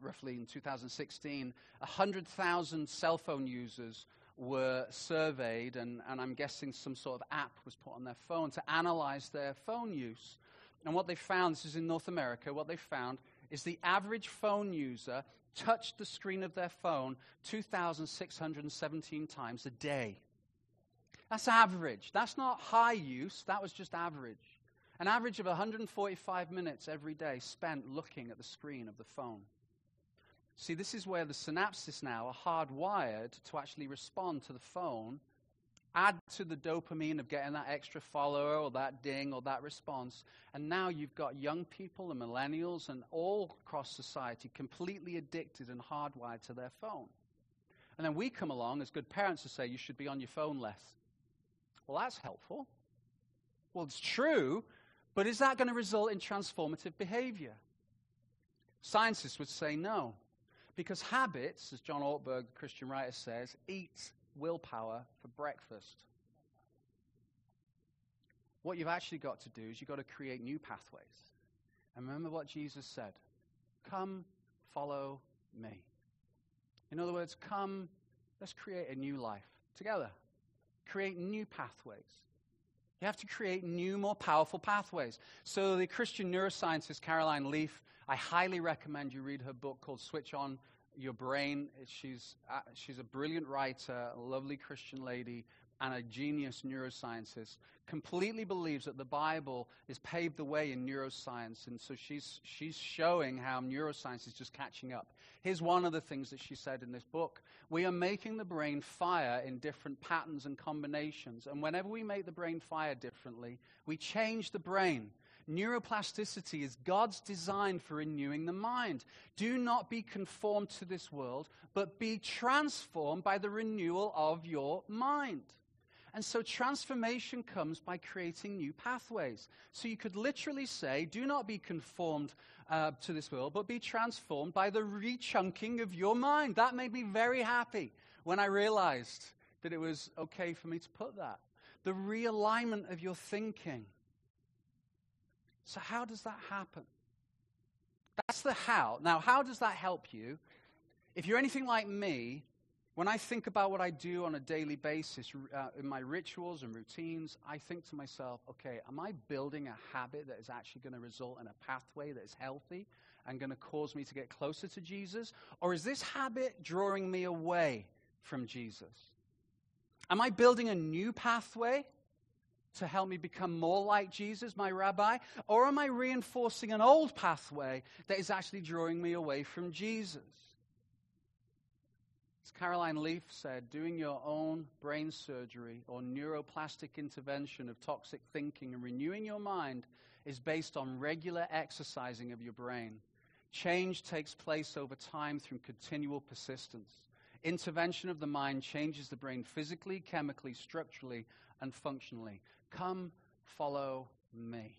roughly in 2016. 100,000 cell phone users were surveyed, and, and I'm guessing some sort of app was put on their phone to analyze their phone use. And what they found, this is in North America, what they found is the average phone user touched the screen of their phone 2,617 times a day. That's average. That's not high use, that was just average. An average of 145 minutes every day spent looking at the screen of the phone. See, this is where the synapses now are hardwired to actually respond to the phone, add to the dopamine of getting that extra follower or that ding or that response. And now you've got young people and millennials and all across society completely addicted and hardwired to their phone. And then we come along as good parents to say you should be on your phone less. Well, that's helpful. Well, it's true, but is that going to result in transformative behavior? Scientists would say no. Because habits, as John Ortberg, the Christian writer, says, eat willpower for breakfast. What you've actually got to do is you've got to create new pathways. And remember what Jesus said Come, follow me. In other words, come, let's create a new life together. Create new pathways. You have to create new, more powerful pathways. So, the Christian neuroscientist Caroline Leaf I highly recommend you read her book called Switch On Your Brain. She's, uh, she's a brilliant writer, a lovely Christian lady, and a genius neuroscientist. Completely believes that the Bible has paved the way in neuroscience. And so she's, she's showing how neuroscience is just catching up. Here's one of the things that she said in this book We are making the brain fire in different patterns and combinations. And whenever we make the brain fire differently, we change the brain. Neuroplasticity is God's design for renewing the mind. Do not be conformed to this world, but be transformed by the renewal of your mind. And so transformation comes by creating new pathways. So you could literally say, do not be conformed uh, to this world, but be transformed by the rechunking of your mind. That made me very happy when I realized that it was okay for me to put that. The realignment of your thinking. So, how does that happen? That's the how. Now, how does that help you? If you're anything like me, when I think about what I do on a daily basis uh, in my rituals and routines, I think to myself, okay, am I building a habit that is actually going to result in a pathway that is healthy and going to cause me to get closer to Jesus? Or is this habit drawing me away from Jesus? Am I building a new pathway to help me become more like Jesus, my rabbi? Or am I reinforcing an old pathway that is actually drawing me away from Jesus? As Caroline Leaf said, doing your own brain surgery or neuroplastic intervention of toxic thinking and renewing your mind is based on regular exercising of your brain. Change takes place over time through continual persistence. Intervention of the mind changes the brain physically, chemically, structurally, and functionally. Come follow me.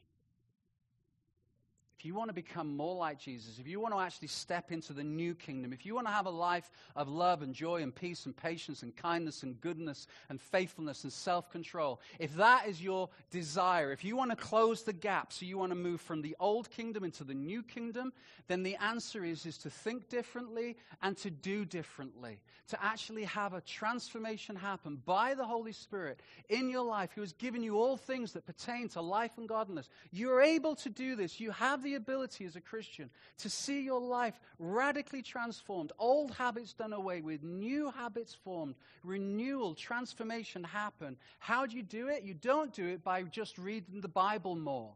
If you want to become more like Jesus, if you want to actually step into the new kingdom, if you want to have a life of love and joy and peace and patience and kindness and goodness and faithfulness and self control, if that is your desire, if you want to close the gap, so you want to move from the old kingdom into the new kingdom, then the answer is, is to think differently and to do differently. To actually have a transformation happen by the Holy Spirit in your life, who has given you all things that pertain to life and godliness. You're able to do this. You have the ability as a Christian to see your life radically transformed, old habits done away with, new habits formed, renewal, transformation happen. How do you do it? You don't do it by just reading the Bible more.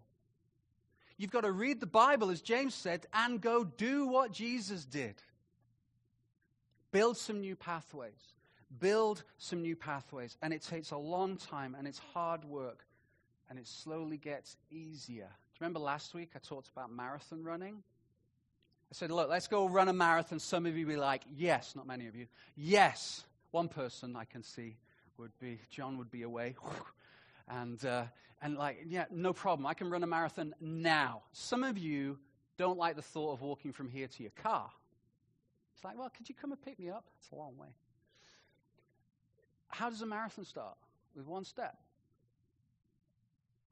You've got to read the Bible, as James said, and go do what Jesus did. Build some new pathways. Build some new pathways. And it takes a long time and it's hard work and it slowly gets easier remember last week I talked about marathon running? I said, look, let's go run a marathon. Some of you be like, yes, not many of you. Yes. One person I can see would be, John would be away. and, uh, and like, yeah, no problem. I can run a marathon now. Some of you don't like the thought of walking from here to your car. It's like, well, could you come and pick me up? It's a long way. How does a marathon start? With one step.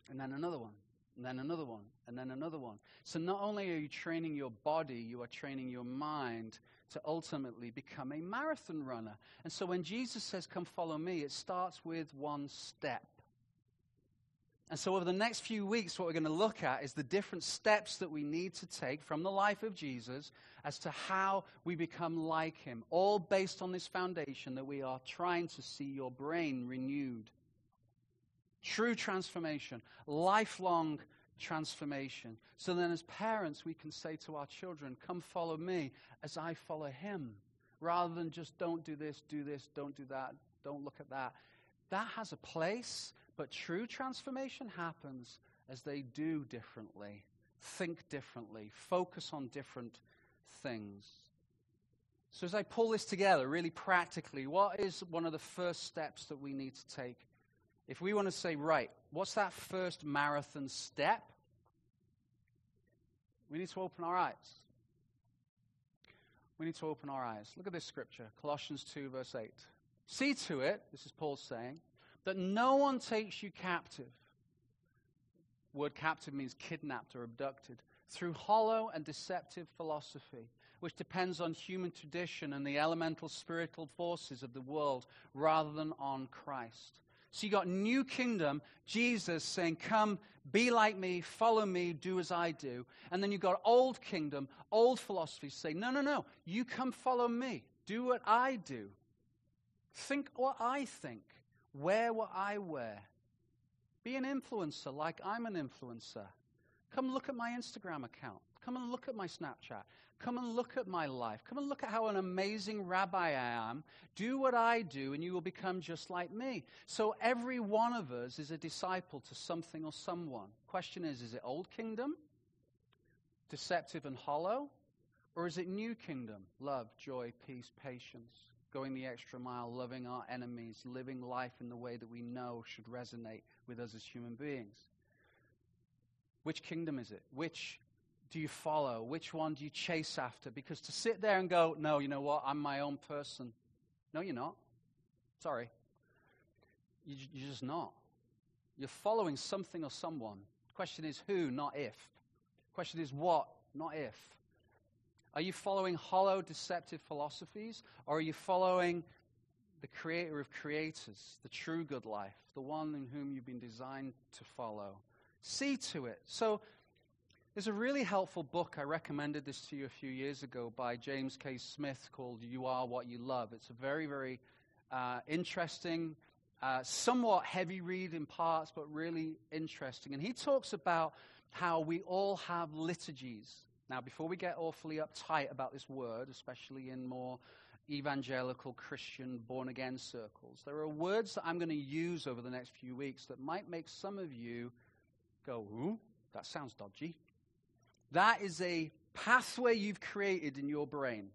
And then another one and then another one, and then another one. So not only are you training your body, you are training your mind to ultimately become a marathon runner. And so when Jesus says, Come follow me, it starts with one step. And so over the next few weeks, what we're going to look at is the different steps that we need to take from the life of Jesus as to how we become like him, all based on this foundation that we are trying to see your brain renewed True transformation, lifelong transformation. So then, as parents, we can say to our children, Come follow me as I follow him, rather than just don't do this, do this, don't do that, don't look at that. That has a place, but true transformation happens as they do differently, think differently, focus on different things. So, as I pull this together really practically, what is one of the first steps that we need to take if we want to say, right, what's that first marathon step? We need to open our eyes. We need to open our eyes. Look at this scripture, Colossians 2, verse 8. See to it, this is Paul saying, that no one takes you captive. Word captive means kidnapped or abducted through hollow and deceptive philosophy, which depends on human tradition and the elemental spiritual forces of the world rather than on Christ. So you got new kingdom, Jesus saying, Come, be like me, follow me, do as I do. And then you got old kingdom, old philosophies say, No, no, no, you come follow me, do what I do. Think what I think, wear what I wear. Be an influencer like I'm an influencer. Come look at my Instagram account. Come and look at my Snapchat. Come and look at my life. Come and look at how an amazing rabbi I am. Do what I do, and you will become just like me. So every one of us is a disciple to something or someone. Question is is it old kingdom, deceptive and hollow? Or is it new kingdom? Love, joy, peace, patience, going the extra mile, loving our enemies, living life in the way that we know should resonate with us as human beings. Which kingdom is it? Which do you follow? Which one do you chase after? Because to sit there and go, no, you know what, I'm my own person. No, you're not. Sorry. You, you're just not. You're following something or someone. Question is who, not if. Question is what, not if. Are you following hollow, deceptive philosophies, or are you following the creator of creators, the true good life, the one in whom you've been designed to follow? See to it. So, there's a really helpful book. I recommended this to you a few years ago by James K. Smith called You Are What You Love. It's a very, very uh, interesting, uh, somewhat heavy read in parts, but really interesting. And he talks about how we all have liturgies. Now, before we get awfully uptight about this word, especially in more evangelical Christian born again circles, there are words that I'm going to use over the next few weeks that might make some of you go, Ooh, that sounds dodgy. That is a pathway you've created in your brain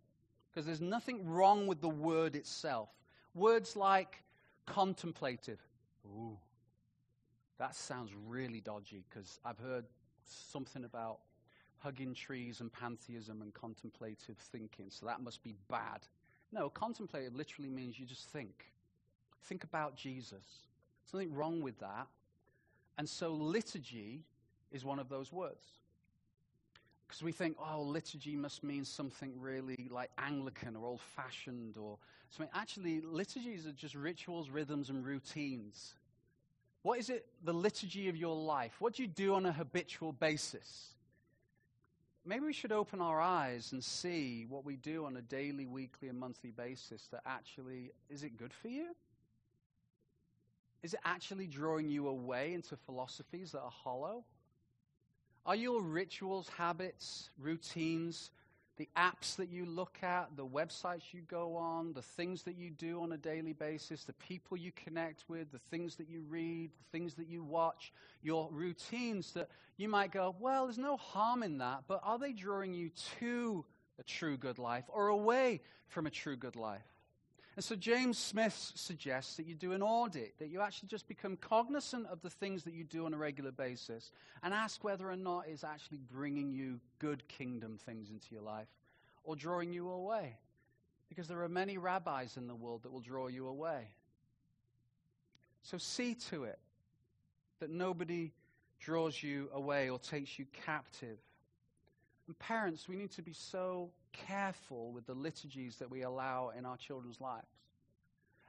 because there's nothing wrong with the word itself. Words like contemplative. Ooh, that sounds really dodgy because I've heard something about hugging trees and pantheism and contemplative thinking, so that must be bad. No, contemplative literally means you just think. Think about Jesus. There's nothing wrong with that. And so liturgy is one of those words. Because we think, oh, liturgy must mean something really like Anglican or old fashioned or something. Actually, liturgies are just rituals, rhythms, and routines. What is it, the liturgy of your life? What do you do on a habitual basis? Maybe we should open our eyes and see what we do on a daily, weekly, and monthly basis that actually, is it good for you? Is it actually drawing you away into philosophies that are hollow? Are your rituals, habits, routines, the apps that you look at, the websites you go on, the things that you do on a daily basis, the people you connect with, the things that you read, the things that you watch, your routines that you might go, well, there's no harm in that, but are they drawing you to a true good life or away from a true good life? And so James Smith suggests that you do an audit, that you actually just become cognizant of the things that you do on a regular basis and ask whether or not it's actually bringing you good kingdom things into your life or drawing you away. Because there are many rabbis in the world that will draw you away. So see to it that nobody draws you away or takes you captive. And parents, we need to be so careful with the liturgies that we allow in our children's lives.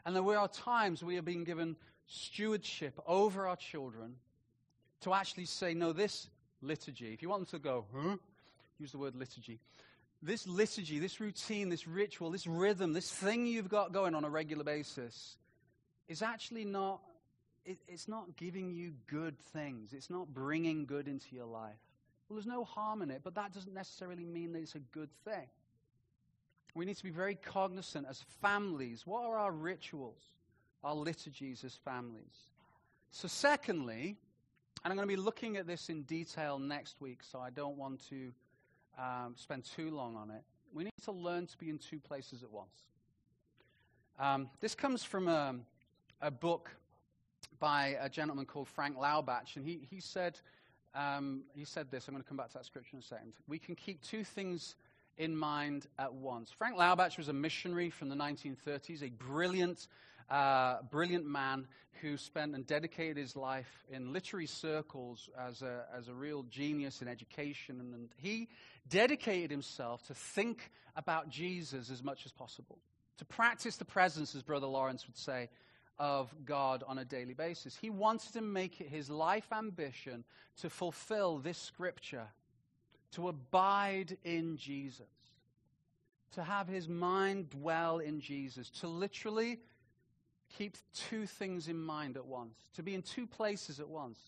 And there are times we are being given stewardship over our children to actually say, no, this liturgy, if you want them to go, huh? Use the word liturgy. This liturgy, this routine, this ritual, this rhythm, this thing you've got going on a regular basis is actually not, it, it's not giving you good things. It's not bringing good into your life. Well, there's no harm in it, but that doesn't necessarily mean that it's a good thing. We need to be very cognizant as families. What are our rituals, our liturgies as families? So, secondly, and I'm going to be looking at this in detail next week, so I don't want to um, spend too long on it. We need to learn to be in two places at once. Um, this comes from a, a, book by a gentleman called Frank Laubach, and he, he said um, he said this. I'm going to come back to that scripture in a second. We can keep two things in mind at once. Frank Laubach was a missionary from the 1930s, a brilliant, uh, brilliant man who spent and dedicated his life in literary circles as a, as a real genius in education. And, and he dedicated himself to think about Jesus as much as possible, to practice the presence, as Brother Lawrence would say, of God on a daily basis. He wanted to make it his life ambition to fulfill this scripture, to abide in Jesus, to have his mind dwell in Jesus, to literally keep two things in mind at once, to be in two places at once.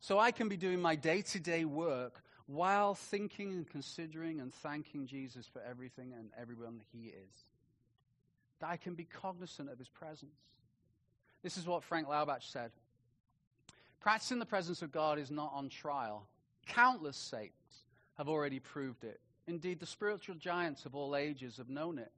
So I can be doing my day to day work while thinking and considering and thanking Jesus for everything and everyone he is. That I can be cognizant of his presence. This is what Frank Laubach said. Practicing the presence of God is not on trial. Countless saints have already proved it. Indeed, the spiritual giants of all ages have known it.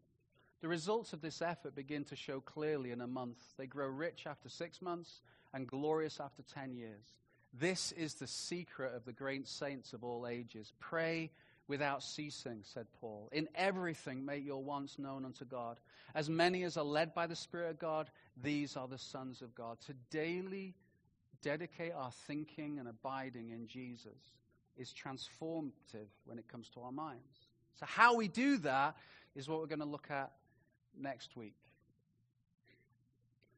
The results of this effort begin to show clearly in a month. They grow rich after six months and glorious after ten years. This is the secret of the great saints of all ages. Pray without ceasing, said Paul. In everything make your wants known unto God. As many as are led by the Spirit of God, these are the sons of God. To daily dedicate our thinking and abiding in Jesus is transformative when it comes to our minds. So, how we do that is what we're going to look at next week.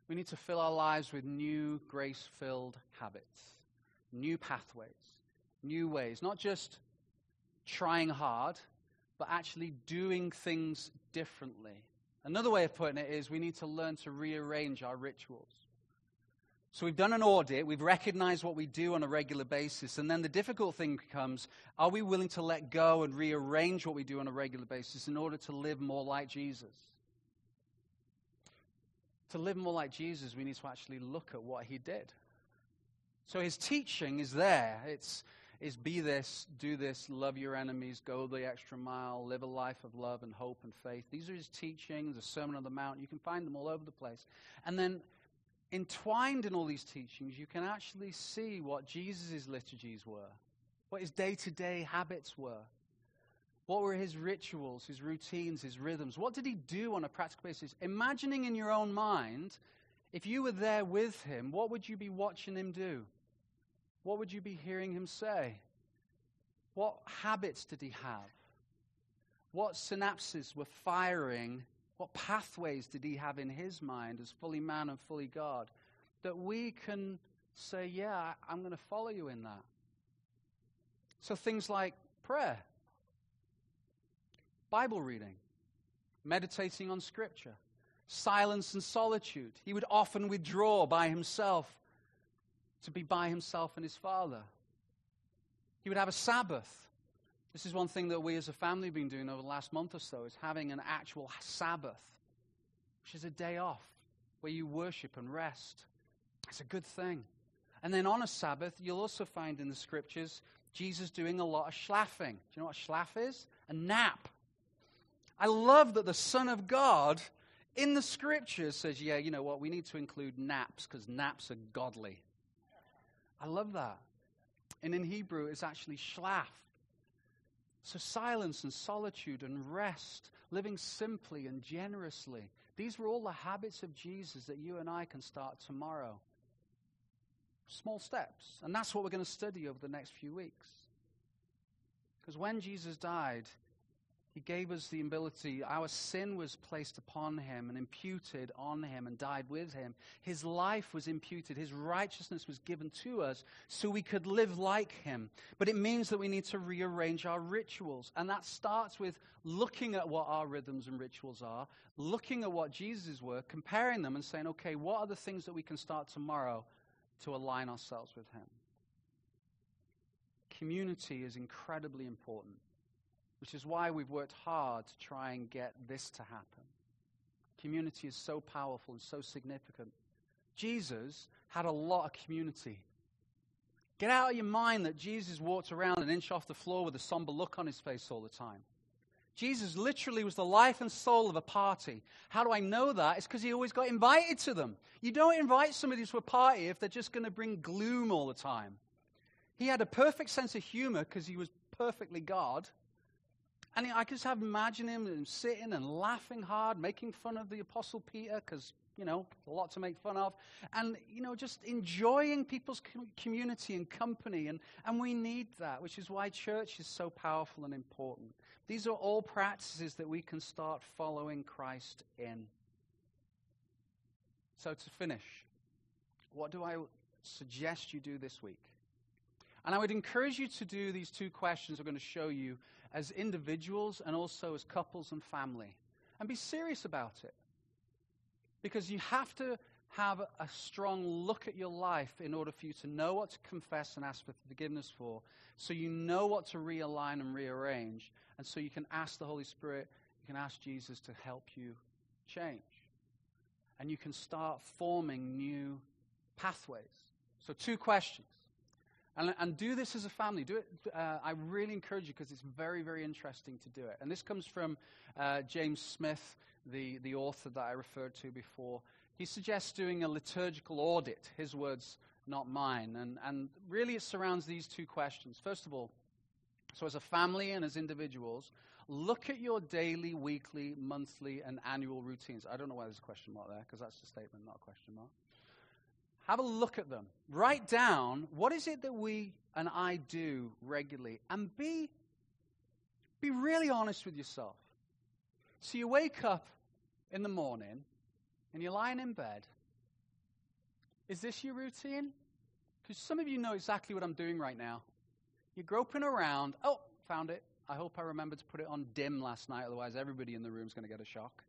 We need to fill our lives with new grace filled habits, new pathways, new ways, not just trying hard, but actually doing things differently. Another way of putting it is we need to learn to rearrange our rituals. So we've done an audit, we've recognized what we do on a regular basis, and then the difficult thing becomes are we willing to let go and rearrange what we do on a regular basis in order to live more like Jesus? To live more like Jesus, we need to actually look at what he did. So his teaching is there. It's is be this, do this, love your enemies, go the extra mile, live a life of love and hope and faith. These are his teachings, the Sermon on the Mount. You can find them all over the place. And then entwined in all these teachings, you can actually see what Jesus' liturgies were, what his day to day habits were. What were his rituals, his routines, his rhythms? What did he do on a practical basis? Imagining in your own mind, if you were there with him, what would you be watching him do? What would you be hearing him say? What habits did he have? What synapses were firing? What pathways did he have in his mind as fully man and fully God? That we can say, Yeah, I'm going to follow you in that. So things like prayer, Bible reading, meditating on Scripture, silence and solitude. He would often withdraw by himself to be by himself and his father. He would have a Sabbath. This is one thing that we as a family have been doing over the last month or so, is having an actual Sabbath, which is a day off where you worship and rest. It's a good thing. And then on a Sabbath, you'll also find in the scriptures Jesus doing a lot of schlaffing. Do you know what schlaff is? A nap. I love that the Son of God in the scriptures says, yeah, you know what, we need to include naps because naps are godly. I love that. And in Hebrew, it's actually shlaf. So silence and solitude and rest, living simply and generously. These were all the habits of Jesus that you and I can start tomorrow. Small steps. And that's what we're going to study over the next few weeks. Because when Jesus died, he gave us the ability, our sin was placed upon him and imputed on him and died with him. His life was imputed, his righteousness was given to us so we could live like him. But it means that we need to rearrange our rituals. And that starts with looking at what our rhythms and rituals are, looking at what Jesus were, comparing them, and saying, okay, what are the things that we can start tomorrow to align ourselves with him? Community is incredibly important which is why we've worked hard to try and get this to happen. Community is so powerful and so significant. Jesus had a lot of community. Get out of your mind that Jesus walked around an inch off the floor with a somber look on his face all the time. Jesus literally was the life and soul of a party. How do I know that? It's because he always got invited to them. You don't invite somebody to a party if they're just going to bring gloom all the time. He had a perfect sense of humor because he was perfectly God. And I can just have imagine him sitting and laughing hard, making fun of the Apostle Peter, because, you know, a lot to make fun of. And, you know, just enjoying people's community and company. And, and we need that, which is why church is so powerful and important. These are all practices that we can start following Christ in. So, to finish, what do I suggest you do this week? And I would encourage you to do these two questions I'm going to show you as individuals and also as couples and family. And be serious about it. Because you have to have a, strong look at your life in order for you to know what to confess and ask for forgiveness for, so you know what to realign and rearrange, and so you can ask the Holy Spirit, you can ask Jesus to help you change. And you can start forming new pathways. So, two questions. And, and do this as a family. Do it. Uh, I really encourage you because it's very, very interesting to do it. And this comes from uh, James Smith, the, the author that I referred to before. He suggests doing a liturgical audit, his words, not mine. And, and really, it surrounds these two questions. First of all, so as a family and as individuals, look at your daily, weekly, monthly, and annual routines. I don't know why there's a question mark there, because that's a statement, not a question mark. Have a look at them. Write down what is it that we and I do regularly, and be, be really honest with yourself. So you wake up in the morning and you're lying in bed. Is this your routine? Because some of you know exactly what I'm doing right now. You're groping around. Oh, found it. I hope I remembered to put it on dim last night, otherwise, everybody in the room is going to get a shock.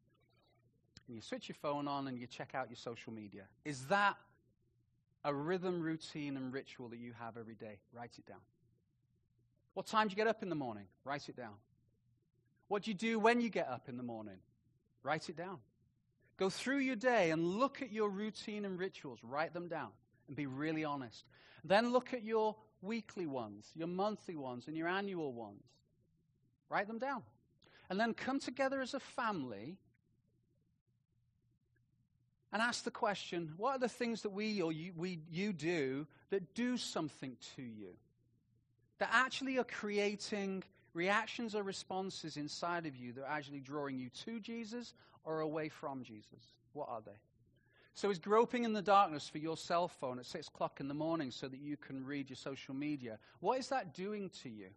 And you switch your phone on and you check out your social media. Is that a rhythm, routine, and ritual that you have every day. Write it down. What time do you get up in the morning? Write it down. What do you do when you get up in the morning? Write it down. Go through your day and look at your routine and rituals. Write them down and be really honest. Then look at your weekly ones, your monthly ones, and your annual ones. Write them down. And then come together as a family and ask the question what are the things that we or you, we, you do that do something to you? That actually are creating reactions or responses inside of you that are actually drawing you to Jesus or away from Jesus? What are they? So, is groping in the darkness for your cell phone at 6 o'clock in the morning so that you can read your social media, what is that doing to you?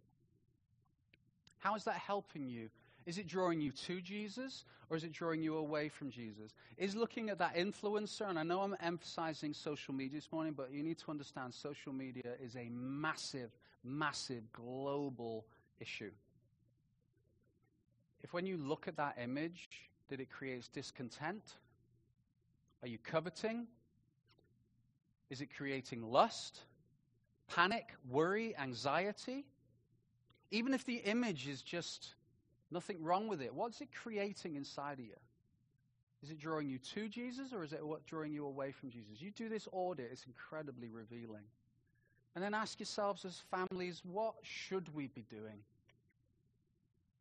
How is that helping you is it drawing you to Jesus or is it drawing you away from Jesus? Is looking at that influencer, and I know I'm emphasizing social media this morning, but you need to understand social media is a massive, massive global issue. If when you look at that image, that it creates discontent, are you coveting? Is it creating lust, panic, worry, anxiety? Even if the image is just Nothing wrong with it. What's it creating inside of you? Is it drawing you to Jesus or is it what drawing you away from Jesus? You do this audit, it's incredibly revealing. And then ask yourselves as families, what should we be doing?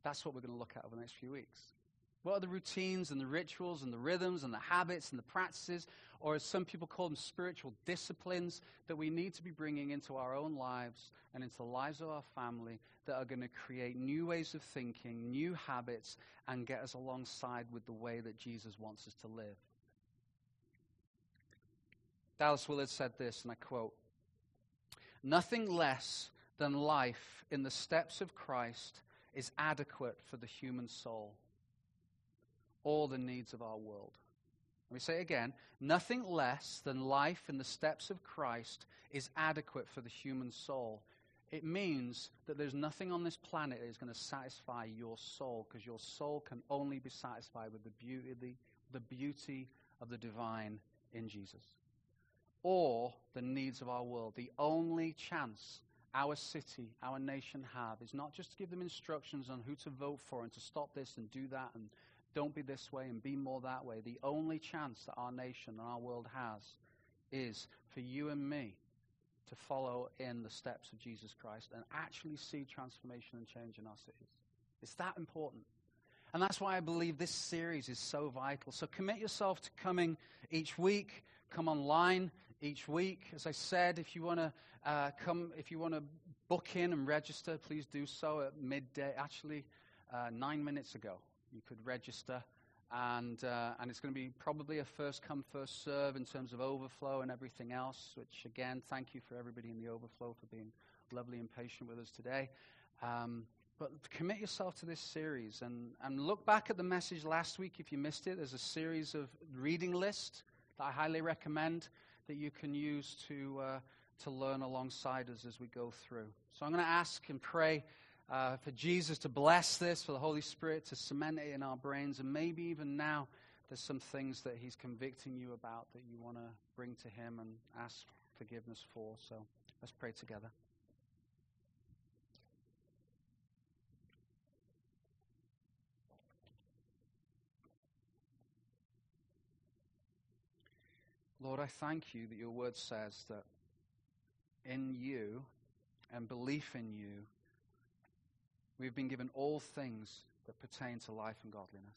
That's what we're going to look at over the next few weeks. What are the routines and the rituals and the rhythms and the habits and the practices, or as some people call them, spiritual disciplines that we need to be bringing into our own lives and into the lives of our family that are going to create new ways of thinking, new habits, and get us alongside with the way that Jesus wants us to live? Dallas Willard said this, and I quote Nothing less than life in the steps of Christ is adequate for the human soul all the needs of our world. Let me say again nothing less than life in the steps of Christ is adequate for the human soul. It means that there's nothing on this planet that is going to satisfy your soul because your soul can only be satisfied with the beauty, the, the beauty of the divine in Jesus or the needs of our world. The only chance our city, our nation have is not just to give them instructions on who to vote for and to stop this and do that and don't be this way and be more that way. The only chance that our nation and our world has is for you and me to follow in the steps of Jesus Christ and actually see transformation and change in our cities. It's that important. And that's why I believe this series is so vital. So commit yourself to coming each week, come online each week. As I said, if you want to uh, come, if you want to book in and register, please do so at midday. Actually, uh, nine minutes ago, you could register. And, uh, and it's going to be probably a first come, first serve in terms of overflow and everything else, which, again, thank you for everybody in the overflow for being lovely and patient with us today. Um, but commit yourself to this series and, and look back at the message last week if you missed it. There's a series of reading list that I highly recommend that you can use to, uh, to learn alongside us as we go through. So I'm going to ask and pray uh, for Jesus to bless this, for the Holy Spirit to cement it in our brains, and maybe even now there's some things that He's convicting you about that you want to bring to Him and ask forgiveness for. So let's pray together. Lord, I thank you that your word says that in you and belief in you, we've been given all things that pertain to life and godliness.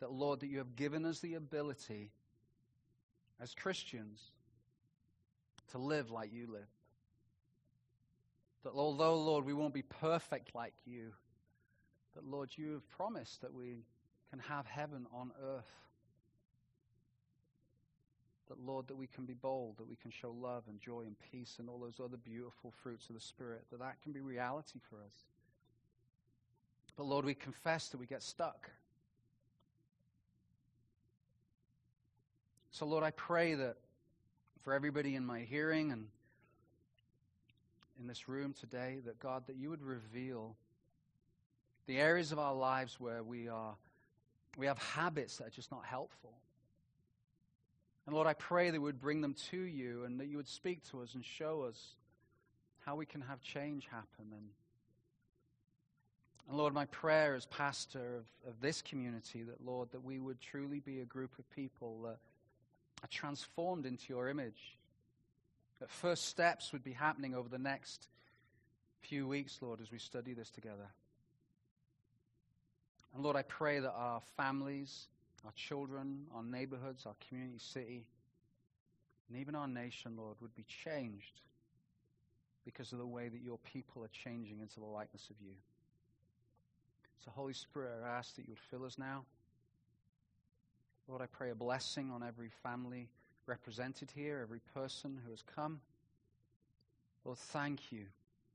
That, Lord, that you have given us the ability as Christians to live like you live. That although, Lord, we won't be perfect like you, that, Lord, you have promised that we can have heaven on earth. That, Lord, that we can be bold, that we can show love and joy and peace and all those other beautiful fruits of the Spirit, that that can be reality for us. But, Lord, we confess that we get stuck. So, Lord, I pray that for everybody in my hearing and in this room today, that God, that you would reveal the areas of our lives where we are we have habits that are just not helpful. And Lord, I pray that we would bring them to you and that you would speak to us and show us how we can have change happen. And, and Lord, my prayer as pastor of, of this community that, Lord, that we would truly be a group of people that are transformed into your image. That first steps would be happening over the next few weeks, Lord, as we study this together. And Lord, I pray that our families, our children, our neighborhoods, our community, city, and even our nation, Lord, would be changed because of the way that your people are changing into the likeness of you. So, Holy Spirit, I ask that you would fill us now. Lord, I pray a blessing on every family represented here, every person who has come. Lord, thank you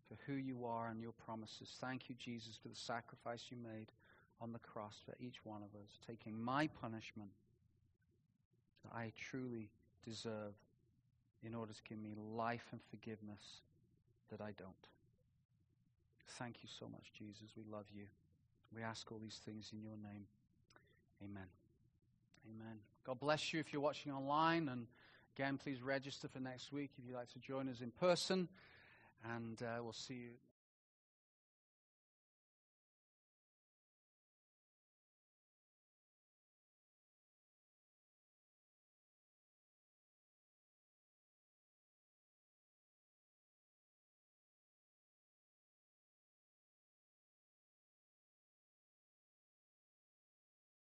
for who you are and your promises. Thank you, Jesus, for the sacrifice you made on the cross for each one of us, taking my punishment that I truly deserve in order to give me life and forgiveness that I don't. Thank you so much, Jesus. We love you. We ask all these things in your name. Amen. Amen. God bless you if you're watching online. And again, please register for next week if you'd like to join us in person. And uh, we'll see you.